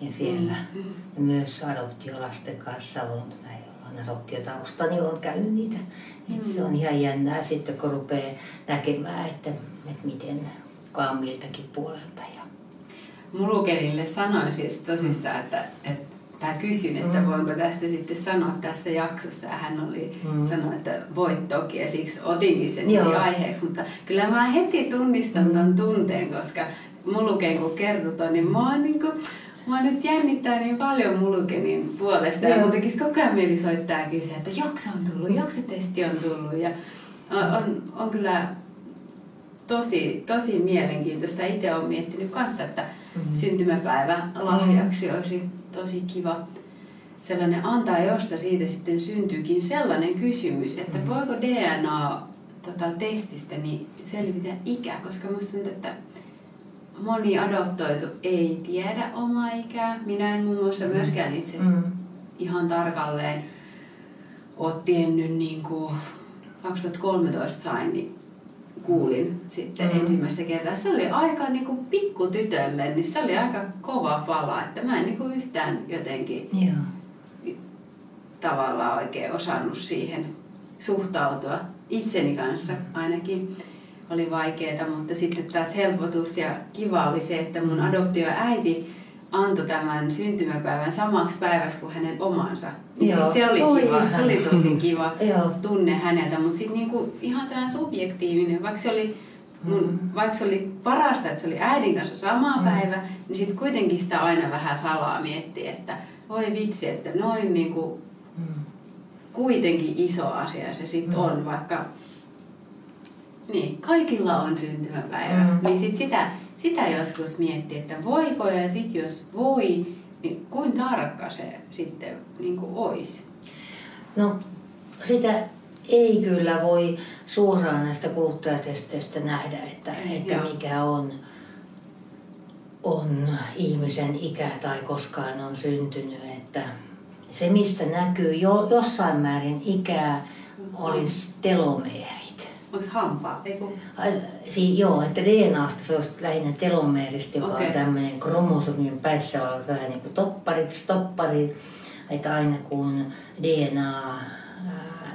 [SPEAKER 3] ja siellä. Mm-hmm. Ja myös adoptiolasten kanssa on, tai on adoptiotausta, niin on käynyt niitä. Mm-hmm. se on ihan jännää sitten, kun rupeaa näkemään, että, että miten kukaan miltäkin puolelta. Ja...
[SPEAKER 2] Mulukerille sanoin siis tosissaan, että, että tai kysyn, että mm. voinko tästä sitten sanoa tässä jaksossa. Ja hän oli mm. sanonut, että voit toki ja siksi otinkin sen Joo. aiheeksi. Mutta kyllä mä heti tunnistan mm. ton tunteen, koska Muluken kun kertoi ton, niin mä oon niin kuin, Mua nyt jännittää niin paljon Mulukenin puolesta Joo. ja muutenkin koko ajan mieli soittaa kysyä, että jakso on tullut, jaksotesti on tullut ja on, on, on kyllä tosi, tosi mielenkiintoista. Itse olen miettinyt kanssa, että mm-hmm. syntymäpäivä lahjaksi olisi tosi kiva sellainen antaa, josta siitä sitten syntyykin sellainen kysymys, että mm-hmm. voiko DNA tota, testistä niin selvitä ikä, koska musta tuntuu, että moni adoptoitu ei tiedä omaa ikää. Minä en muun muassa mm-hmm. myöskään itse mm. ihan tarkalleen ole tiennyt niin kuin 2013 sain, niin kuulin sitten mm. ensimmäistä kertaa. Se oli aika niin kuin pikkutytölle, niin se oli aika kova pala, että mä en niin kuin yhtään jotenkin Joo. tavallaan oikein osannut siihen suhtautua itseni kanssa ainakin oli vaikeaa, mutta sitten taas helpotus ja kiva oli se, että mun adoptioäiti antoi tämän syntymäpäivän samaksi päiväksi kuin hänen omansa. Niin sit se oli Oi, kiva, se oli tosi kiva tunne häneltä, mutta sitten niinku ihan sellainen subjektiivinen, vaikka se oli mun, mm. vaikka se oli parasta, että se oli äidin kanssa sama mm. päivä, niin sitten kuitenkin sitä aina vähän salaa mietti, että voi vitsi, että noin niinku, mm. kuitenkin iso asia se sitten mm. on, vaikka niin, kaikilla on syntymäpäivä. Mm. Niin sit sitä sitä joskus miettii, että voiko ja sitten jos voi, niin kuin tarkka se sitten niin kuin olisi?
[SPEAKER 3] No sitä ei kyllä voi suoraan näistä kuluttajatesteistä nähdä, että, että mikä on, on ihmisen ikä tai koskaan on syntynyt. Että se, mistä näkyy jo, jossain määrin ikää, olisi telomeeri.
[SPEAKER 2] Onko hampaa? Eiku...
[SPEAKER 3] si, joo, että DNAsta se olisi lähinnä telomeerista, joka okay. on tämmöinen kromosomien päissä olevat vähän niin kuin topparit, stopparit. Että aina kun DNA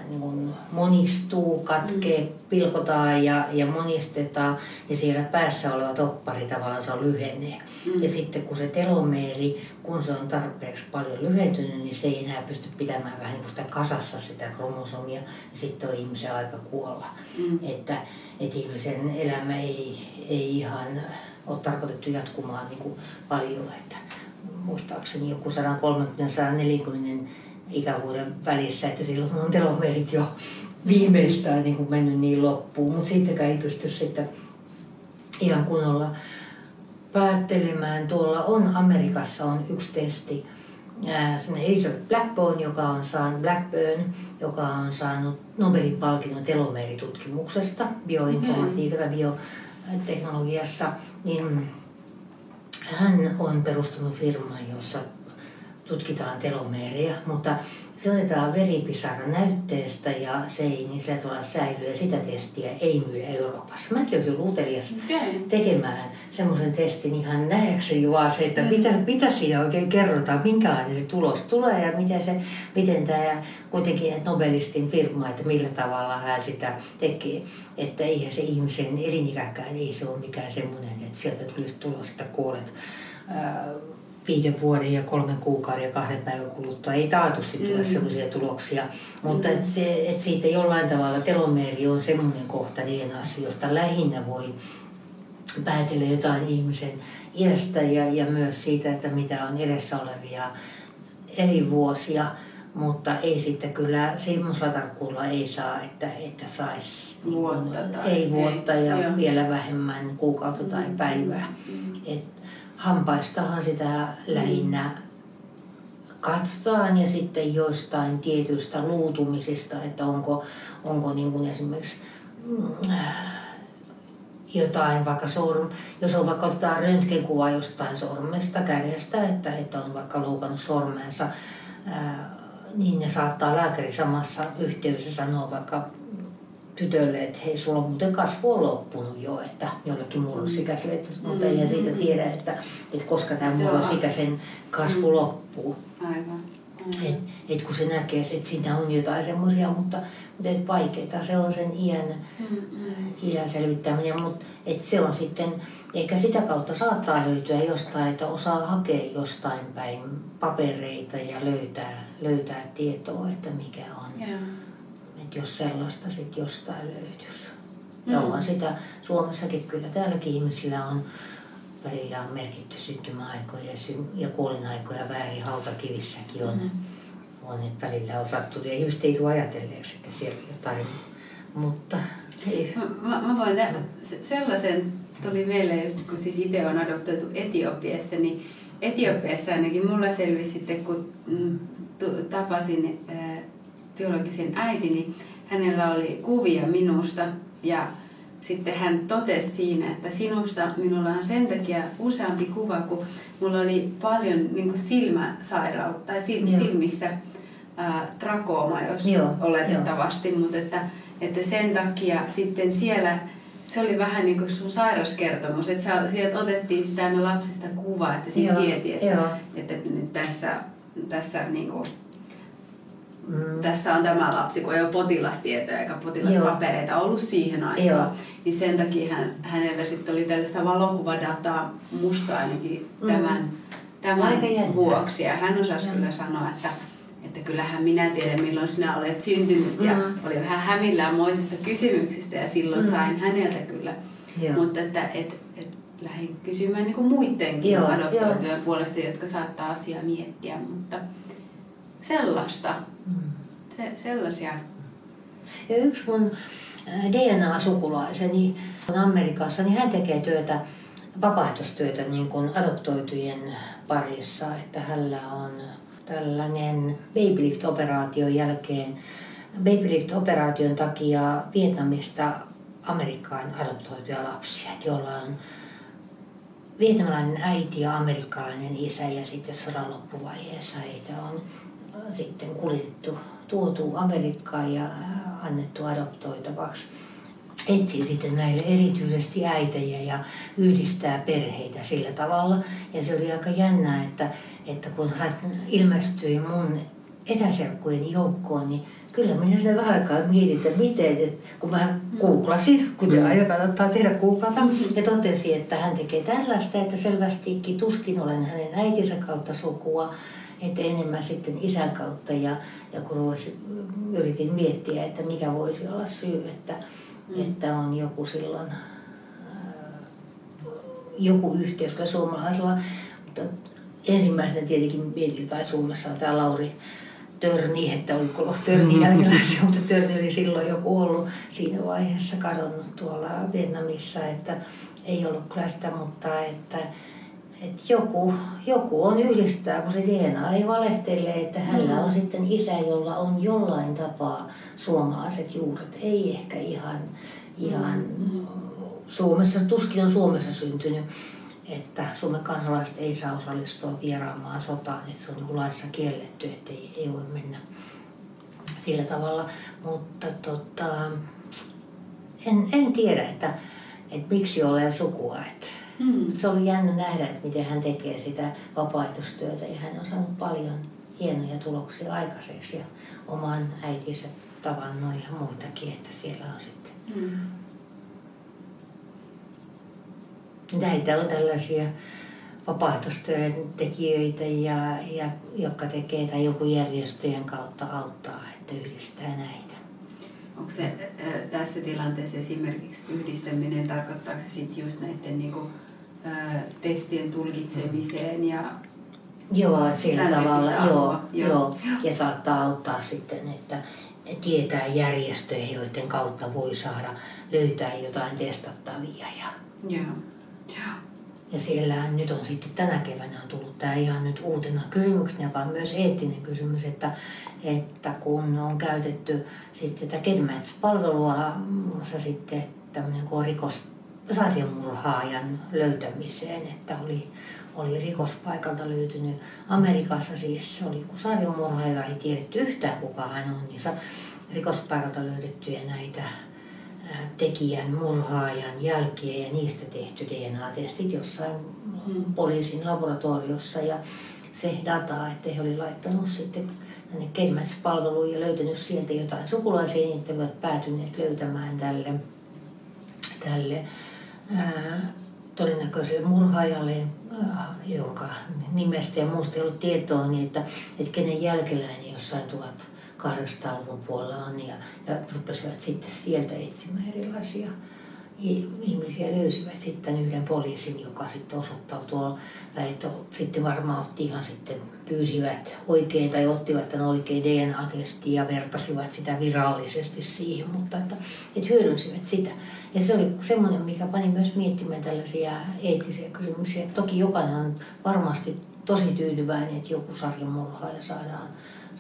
[SPEAKER 3] niin kuin monistuu, katkee, mm. pilkotaan ja, ja monistetaan ja siellä päässä oleva toppari tavallaan se lyhenee. Mm. Ja sitten kun se telomeeri, kun se on tarpeeksi paljon lyhentynyt, niin se ei enää pysty pitämään vähän niin kuin sitä kasassa sitä kromosomia ja sitten on ihmisen aika kuolla. Mm. Että, että ihmisen elämä ei, ei ihan ole tarkoitettu jatkumaan niin kuin paljon. Että muistaakseni joku 130-140 ikävuoden välissä, että silloin on telomerit jo viimeistään niin kuin mennyt niin loppuun, mutta sittenkään ei pysty sitten ihan kunnolla päättelemään. Tuolla on Amerikassa on yksi testi, Elizabeth Blackburn, joka on saanut, Blackburn, joka on saanut Nobelin palkinnon telomeeritutkimuksesta, bioinformatiikassa, bioteknologiassa, niin hän on perustanut firman, jossa tutkitaan telomeeria, mutta se otetaan veripisara näytteestä ja se ei niin sillä tavalla säily ja sitä testiä ei myydä Euroopassa. Mäkin olisin luutelias okay. tekemään semmoisen testin ihan nähdäkseni vaan se, että mm. mitä, mitä siinä oikein kerrotaan, minkälainen se tulos tulee ja miten, se, miten tämä kuitenkin Nobelistin firma, että millä tavalla hän sitä tekee. Että eihän se ihmisen elinikäkään, ei se ole mikään semmoinen, että sieltä tulisi tulos, että kuolet viiden vuoden ja kolmen kuukauden ja kahden päivän kuluttua ei taatusti tule mm. sellaisia tuloksia. Mutta mm. et se, et siitä jollain tavalla telomeeri on semmoinen kohta DNAssa, josta lähinnä voi päätellä jotain ihmisen iästä ja, ja myös siitä, että mitä on edessä olevia elinvuosia. Mutta ei sitten kyllä semmoisella tarkkuudella ei saa, että, että saisi
[SPEAKER 2] vuotta
[SPEAKER 3] niin, ei vuotta ei, ja joo. vielä vähemmän kuukautta tai mm. päivää. Mm. Et hampaistahan sitä lähinnä katsotaan ja sitten joistain tietyistä luutumisista, että onko, onko niin kuin esimerkiksi mm, jotain, vaikka sorm, jos on vaikka otetaan röntgenkuva jostain sormesta, kädestä, että, että on vaikka loukannut sormensa, niin ne saattaa lääkäri samassa yhteydessä sanoa vaikka tytölle, että hei, sulla on muuten kasvu on loppunut jo, että jollekin murrosikäiselle, että, mm. mutta eihän siitä tiedä, että, että koska tämä murrosikäisen kasvu mm. loppuu.
[SPEAKER 2] Aivan.
[SPEAKER 3] Et, et kun se näkee, että siinä on jotain semmoisia, mutta, mutta et vaikeita se on sen iän, mm-hmm. iän selvittäminen, mutta et se on sitten, ehkä sitä kautta saattaa löytyä jostain, että osaa hakea jostain päin papereita ja löytää, löytää tietoa, että mikä on. Yeah jos sellaista sitten jostain löytyisi. Mm. Ja onhan sitä Suomessakin, kyllä täälläkin ihmisillä on välillä on merkitty syntymäaikoja ja, sy- ja kuolinaikoja väärin hautakivissäkin on. Mm. on että välillä on sattunut ja ihmiset ei tule ajatelleeksi, että siellä jotain, mutta ei.
[SPEAKER 2] Mä, mä voin tehdä sellaisen, tuli mieleen just kun siis itse on adoptoitu Etiopiasta, niin Etiopiassa ainakin mulla selvisi sitten, kun mm, tapasin biologisen äitini, niin hänellä oli kuvia minusta ja sitten hän totesi siinä, että sinusta minulla on sen takia useampi kuva, kun mulla oli paljon niin kuin silmäsairautta tai silmissä ää, trakooma, jos Joo. oletettavasti, Joo. mutta että, että sen takia sitten siellä se oli vähän niin kuin sun sairauskertomus, että sä, sieltä otettiin sitä aina lapsista kuva, että siinä tieti, että, että nyt tässä, tässä niin kuin Mm. Tässä on tämä lapsi, kun ei ole potilastietoja eikä potilaspapereita Joo. ollut siihen aikaan. Joo. Niin sen takia hän, hänellä sitten oli tällaista valokuvadataa musta ainakin mm. tämän, tämän vuoksi. Ja hän osasi mm. kyllä sanoa, että, että kyllähän minä tiedän milloin sinä olet syntynyt. Mm. Ja oli vähän hämillään moisista kysymyksistä ja silloin mm. sain häneltä kyllä. Joo. Mutta että et, et, lähdin kysymään niin kuin muidenkin adoptoitujen puolesta, jotka saattaa asiaa miettiä. Mutta sellaista. Mm. Se, sellaisia.
[SPEAKER 3] Ja yksi mun äh, DNA-sukulaiseni on Amerikassa, niin hän tekee työtä, vapaaehtoistyötä niin kuin adoptoitujen parissa, että hänellä on tällainen babylift-operaation jälkeen, babylift-operaation takia Vietnamista Amerikkaan adoptoituja lapsia, joilla on vietnamilainen äiti ja amerikkalainen isä ja sitten sodan loppuvaiheessa heitä on sitten kuljetettu, tuotu Amerikkaan ja annettu adoptoitavaksi. Etsii sitten näille erityisesti äitejä ja yhdistää perheitä sillä tavalla. Ja se oli aika jännää, että, että kun hän ilmestyi mun etäserkkujen joukkoon, niin kyllä minä sitä vähän aikaa mietin, että miten, että kun mä googlasin, kuten mm. aina kannattaa tehdä googlata, ja totesin, että hän tekee tällaista, että selvästikin tuskin olen hänen äitinsä kautta sukua, että enemmän sitten isän kautta ja, ja kun voisi, yritin miettiä, että mikä voisi olla syy, että, mm. että on joku silloin joku yhteys, koska suomalaisella, mutta ensimmäisenä tietenkin mietin, tai Suomessa on tämä Lauri Törni, että oliko Törni mm-hmm. jälkeläisiä, mutta Törni oli silloin joku ollut siinä vaiheessa kadonnut tuolla Vietnamissa, että ei ollut kyllä sitä, mutta että, että joku, joku on yhdistää, kun se DNA ei valehtele, että hänellä mm. on sitten isä, jolla on jollain tapaa suomalaiset juuret. Ei ehkä ihan, ihan mm. Suomessa, tuskin on Suomessa syntynyt, että Suomen kansalaiset ei saa osallistua vieraamaan sotaan, että se on niin laissa kielletty, että ei, ei voi mennä sillä tavalla. Mutta tota, en, en tiedä, että, että miksi olen sukua. Että hmm. Se oli jännä nähdä, että miten hän tekee sitä vapaaehtoistyötä ja hän on saanut paljon hienoja tuloksia aikaiseksi ja oman äitinsä tavannut ja muitakin, että siellä on sitten hmm näitä on tällaisia vapaaehtoistyön tekijöitä, ja, ja, jotka tekee tai joku järjestöjen kautta auttaa, että yhdistää näitä.
[SPEAKER 2] Onko se tässä tilanteessa esimerkiksi yhdistäminen, tarkoittaako se sitten just näiden niinku, äh, testien tulkitsemiseen ja
[SPEAKER 3] Joo, sillä tavalla, joo, joo. joo. Ja saattaa auttaa sitten, että tietää järjestöjä, joiden kautta voi saada löytää jotain testattavia. Ja...
[SPEAKER 2] Joo.
[SPEAKER 3] Ja siellä nyt on sitten tänä keväänä on tullut tämä ihan nyt uutena kysymyksenä, joka on myös eettinen kysymys, että, että kun on käytetty sitten tätä Gedmatch-palvelua, muassa sitten tämmöinen kuin rikos sarjamurhaajan löytämiseen, että oli, oli rikospaikalta löytynyt Amerikassa siis, oli joku sarjamurhaaja, ei tiedetty yhtään kuka hän on, niin rikospaikalta löydettyjä näitä tekijän, murhaajan jälkiä ja niistä tehty DNA-testit jossain mm. poliisin laboratoriossa ja se data, että he olivat laittanut sitten tänne Kelmäts-palveluun ja löytänyt sieltä jotain sukulaisia, niin että ovat päätyneet löytämään tälle, tälle todennäköiselle murhaajalle, jonka nimestä ja muusta ei ollut tietoa, niin että, että kenen jälkeläinen jossain tuhat 800-luvun puolella on ja, ja rupesivat sitten sieltä etsimään erilaisia ihmisiä löysivät sitten yhden poliisin, joka sitten osoittautui, että sitten varmaan otti ihan sitten, pyysivät oikein tai ottivat tämän oikein DNA-testin ja vertasivat sitä virallisesti siihen, mutta että, että hyödynsivät sitä. Ja se oli semmoinen, mikä pani myös miettimään tällaisia eettisiä kysymyksiä. Toki jokainen on varmasti tosi tyytyväinen, että joku sarjamurhaaja saadaan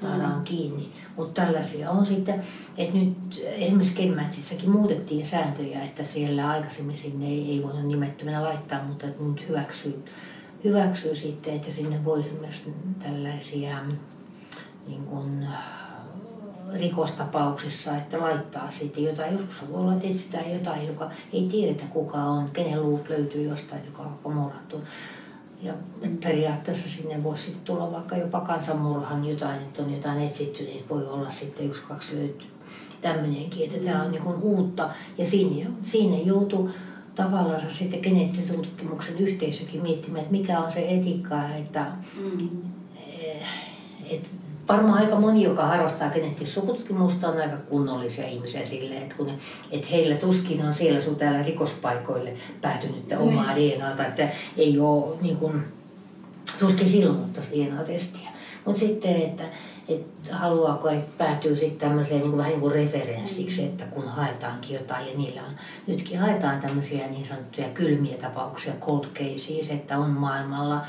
[SPEAKER 3] saadaan mm. kiinni. Mutta tällaisia on sitten, että nyt esimerkiksi Kenmätsissäkin muutettiin sääntöjä, että siellä aikaisemmin sinne ei, ei voinut nimettömänä laittaa, mutta että nyt hyväksyy, hyväksyy sitten, että sinne voi myös tällaisia niin kuin, rikostapauksissa, että laittaa sitten jotain. Joskus voi olla, että etsitään jotain, joka ei tiedetä kuka on, kenen luut löytyy jostain, joka on murhattu. Ja periaatteessa sinne voisi sitten tulla vaikka jopa kansanmurhan jotain, että on jotain etsitty, niin voi olla sitten yksi, kaksi löytyy. Tämmöinenkin, että tämä on niin uutta. Ja siinä, siinä joutuu tavallaan sitten geneettisen tutkimuksen yhteisökin miettimään, että mikä on se etiikka, että, mm. että varmaan aika moni, joka harrastaa geneettistä sukututkimusta, on aika kunnollisia ihmisiä silleen, että, kun ne, että heillä tuskin on siellä sun täällä rikospaikoille päätynyttä niin. omaa niin. DNAta, että ei ole niin kuin, tuskin silloin ottaisi DNA-testiä. Mutta sitten, että, että haluaako, että päätyy sitten tämmöiseen niin kuin, vähän niin kuin referenssiksi, että kun haetaankin jotain, ja niillä on, nytkin haetaan tämmöisiä niin sanottuja kylmiä tapauksia, cold cases, että on maailmalla,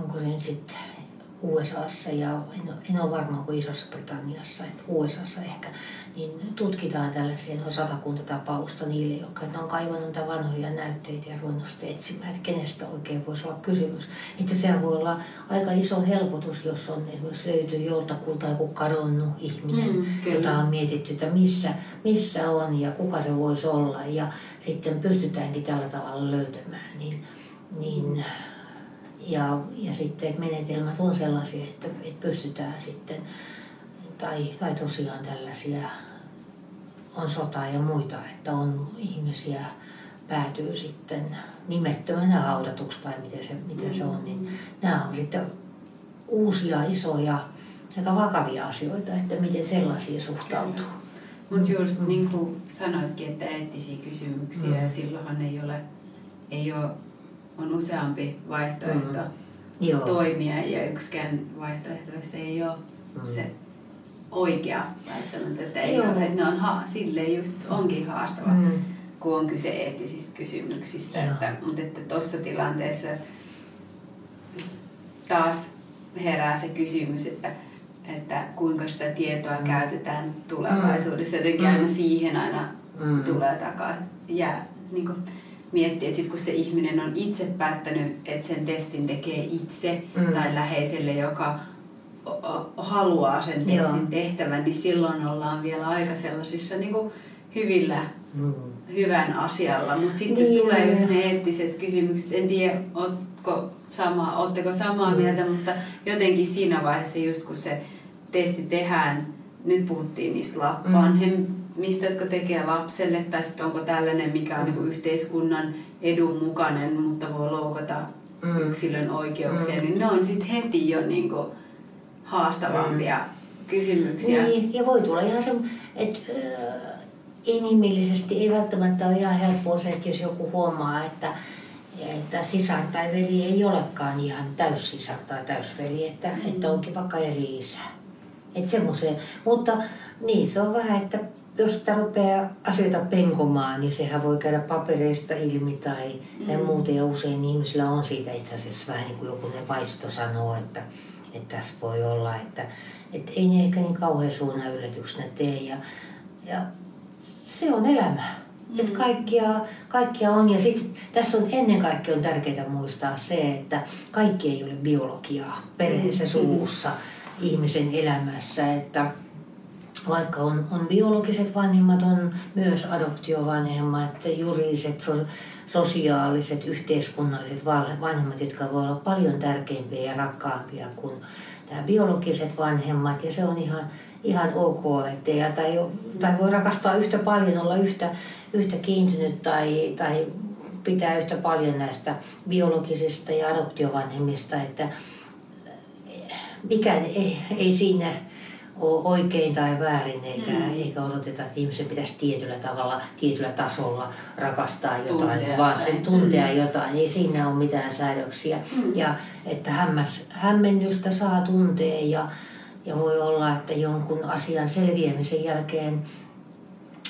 [SPEAKER 3] onko se nyt sitten USAssa ja en, en ole varma kuin Isossa Britanniassa, että USAssa ehkä, niin tutkitaan tällaisia noin satakunta tapausta niille, jotka on kaivannut niitä vanhoja näytteitä ja ruvennut etsimään, että kenestä oikein voisi olla kysymys. Että sehän voi olla aika iso helpotus, jos on esimerkiksi löytyy joltakulta joku kadonnut ihminen, mm, jota on mietitty, että missä, missä on ja kuka se voisi olla. Ja sitten pystytäänkin tällä tavalla löytämään, niin, niin Ja, ja sitten että menetelmät on sellaisia, että, että pystytään sitten, tai, tai tosiaan tällaisia, on sota ja muita, että on ihmisiä päätyy sitten nimettömänä haudatuksi tai miten se, miten se on, niin nämä on sitten uusia, isoja, aika vakavia asioita, että miten sellaisia suhtautuu.
[SPEAKER 2] Mutta just niin kuin sanoitkin, että eettisiä kysymyksiä mm. ja silloinhan ei ole, ei ole, on useampi vaihtoehto mm. toimia ja yksikään vaihtoehdoissa ei ole mm. se oikea välttämättä, että, ei ole, että ne on ha, silleen just onkin haastava, mm. kun on kyse eettisistä kysymyksistä, että, mutta että tuossa tilanteessa taas herää se kysymys, että että kuinka sitä tietoa mm. käytetään tulevaisuudessa. Jotenkin aina mm. siihen aina mm. tulee takaa. Jää niin kuin, miettiä, että sit kun se ihminen on itse päättänyt, että sen testin tekee itse mm. tai läheiselle, joka haluaa sen testin Joo. tehtävän, niin silloin ollaan vielä aika sellaisissa niin kuin hyvillä, mm. hyvän asialla. Mutta sitten niin, tulee just ne eettiset kysymykset. En tiedä, ootko sama, ootteko samaa mm. mieltä, mutta jotenkin siinä vaiheessa just kun se testi tehdään, nyt puhuttiin niistä mm. vanhemmista, jotka tekee lapselle, tai sitten onko tällainen, mikä on niin yhteiskunnan edun mukainen, mutta voi loukata mm. yksilön oikeuksia, mm. niin ne on sitten heti jo niin kuin haastavampia mm. kysymyksiä.
[SPEAKER 3] Niin, ja voi tulla ihan se, että äh, inhimillisesti ei välttämättä ole ihan helppoa se, että jos joku huomaa, että että sisar tai veli ei olekaan ihan täyssisar tai täysveli, että, mm. että onkin vaikka eri isä. Että semmoiseen. Mutta niin, se on vähän, että jos sitä rupeaa asioita penkomaan, niin sehän voi käydä papereista ilmi tai, mm. tai muuten. Ja usein ihmisillä on siitä itse asiassa vähän niin kuin joku ne vaisto sanoo, että, että tässä voi olla, että, että ei ne ehkä niin kauhean suuna yllätyksenä tee. Ja, ja se on elämä. Mm. Että kaikkia, kaikkia on. Ja sitten tässä on ennen kaikkea on tärkeää muistaa se, että kaikki ei ole biologiaa perheessä, mm. suvussa. Ihmisen elämässä, että vaikka on, on biologiset vanhemmat, on myös adoptiovanhemmat, juridiset, so, sosiaaliset, yhteiskunnalliset vanhemmat, jotka voivat olla paljon tärkeimpiä ja rakkaampia kuin tämä biologiset vanhemmat. Ja se on ihan, ihan ok, että ja, tai, tai voi rakastaa yhtä paljon, olla yhtä, yhtä kiintynyt tai, tai pitää yhtä paljon näistä biologisista ja adoptiovanhemmista, että mikään ei, ei siinä ole oikein tai väärin, eikä, mm. eikä odoteta, että ihmisen pitäisi tietyllä tavalla, tietyllä tasolla rakastaa jotain, tuntea vaan sen tuntea mm. jotain. Ei siinä ole mitään säädöksiä. Mm. Ja että hämmäs, hämmennystä saa tuntea ja, ja voi olla, että jonkun asian selviämisen jälkeen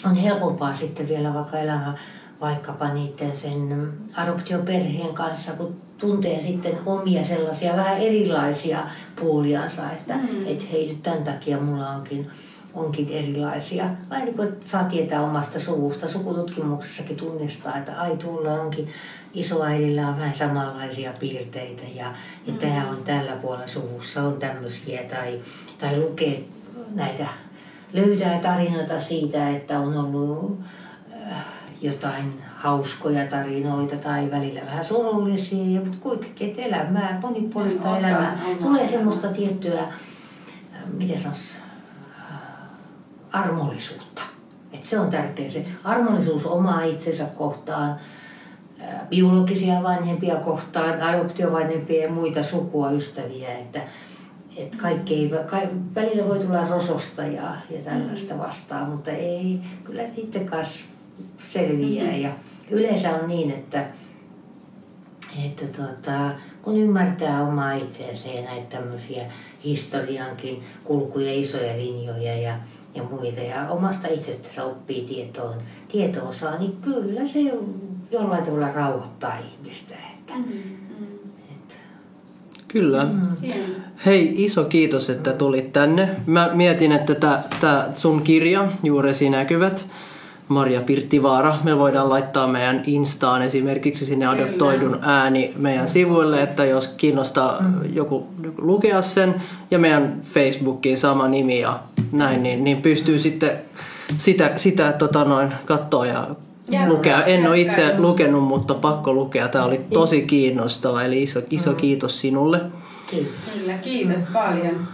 [SPEAKER 3] on helpompaa sitten vielä vaikka elämä vaikkapa niiden sen adoptioperheen kanssa, kun tuntee sitten omia sellaisia vähän erilaisia puoliansa, että mm. et hei nyt tämän takia mulla onkin, onkin erilaisia. Vai niin kuin saa tietää omasta suvusta. Sukututkimuksessakin tunnistaa, että ai tulla onkin isoäidillä on vähän samanlaisia piirteitä ja, ja mm. tämä on tällä puolella suvussa on tämmöisiä tai, tai lukee näitä, löytää tarinoita siitä, että on ollut jotain hauskoja tarinoita tai välillä vähän surullisia, mutta kuitenkin, että elämää, monipuolista Osa, elämää. Tulee semmoista tiettyä, äh, miten sanoisi, äh, armollisuutta. Et se on tärkeä se armollisuus omaa itsensä kohtaan, äh, biologisia vanhempia kohtaan, adoptiovanhempia ja muita sukua, ystäviä, että et kaikki ei, ka, välillä voi tulla rososta ja, ja tällaista vastaan, mutta ei, kyllä itse kanssa selviää. Mm-hmm. Ja yleensä on niin, että, että tota, kun ymmärtää omaa itseänsä ja näitä tämmöisiä historiankin kulkuja, isoja linjoja ja, ja muita ja omasta itsestänsä oppii tietoon, tietoa saa, niin kyllä se jollain tavalla rauhoittaa ihmistä. Että, mm-hmm.
[SPEAKER 1] että. Kyllä. Mm. Hei, iso kiitos, että tulit tänne. Mä mietin, että tämä sun kirja, Juuresi näkyvät, Maria Pirttivaara. Me voidaan laittaa meidän Instaan esimerkiksi sinne adoptoidun ääni meidän sivuille, että jos kiinnostaa joku lukea sen ja meidän Facebookiin sama nimi ja näin, niin, niin pystyy sitten sitä, sitä tota noin, katsoa ja
[SPEAKER 2] Jatka,
[SPEAKER 1] lukea. En ole itse lukenut, mutta pakko lukea. Tämä oli tosi kiinnostava, eli iso, iso kiitos sinulle.
[SPEAKER 2] Kyllä, kiitos paljon.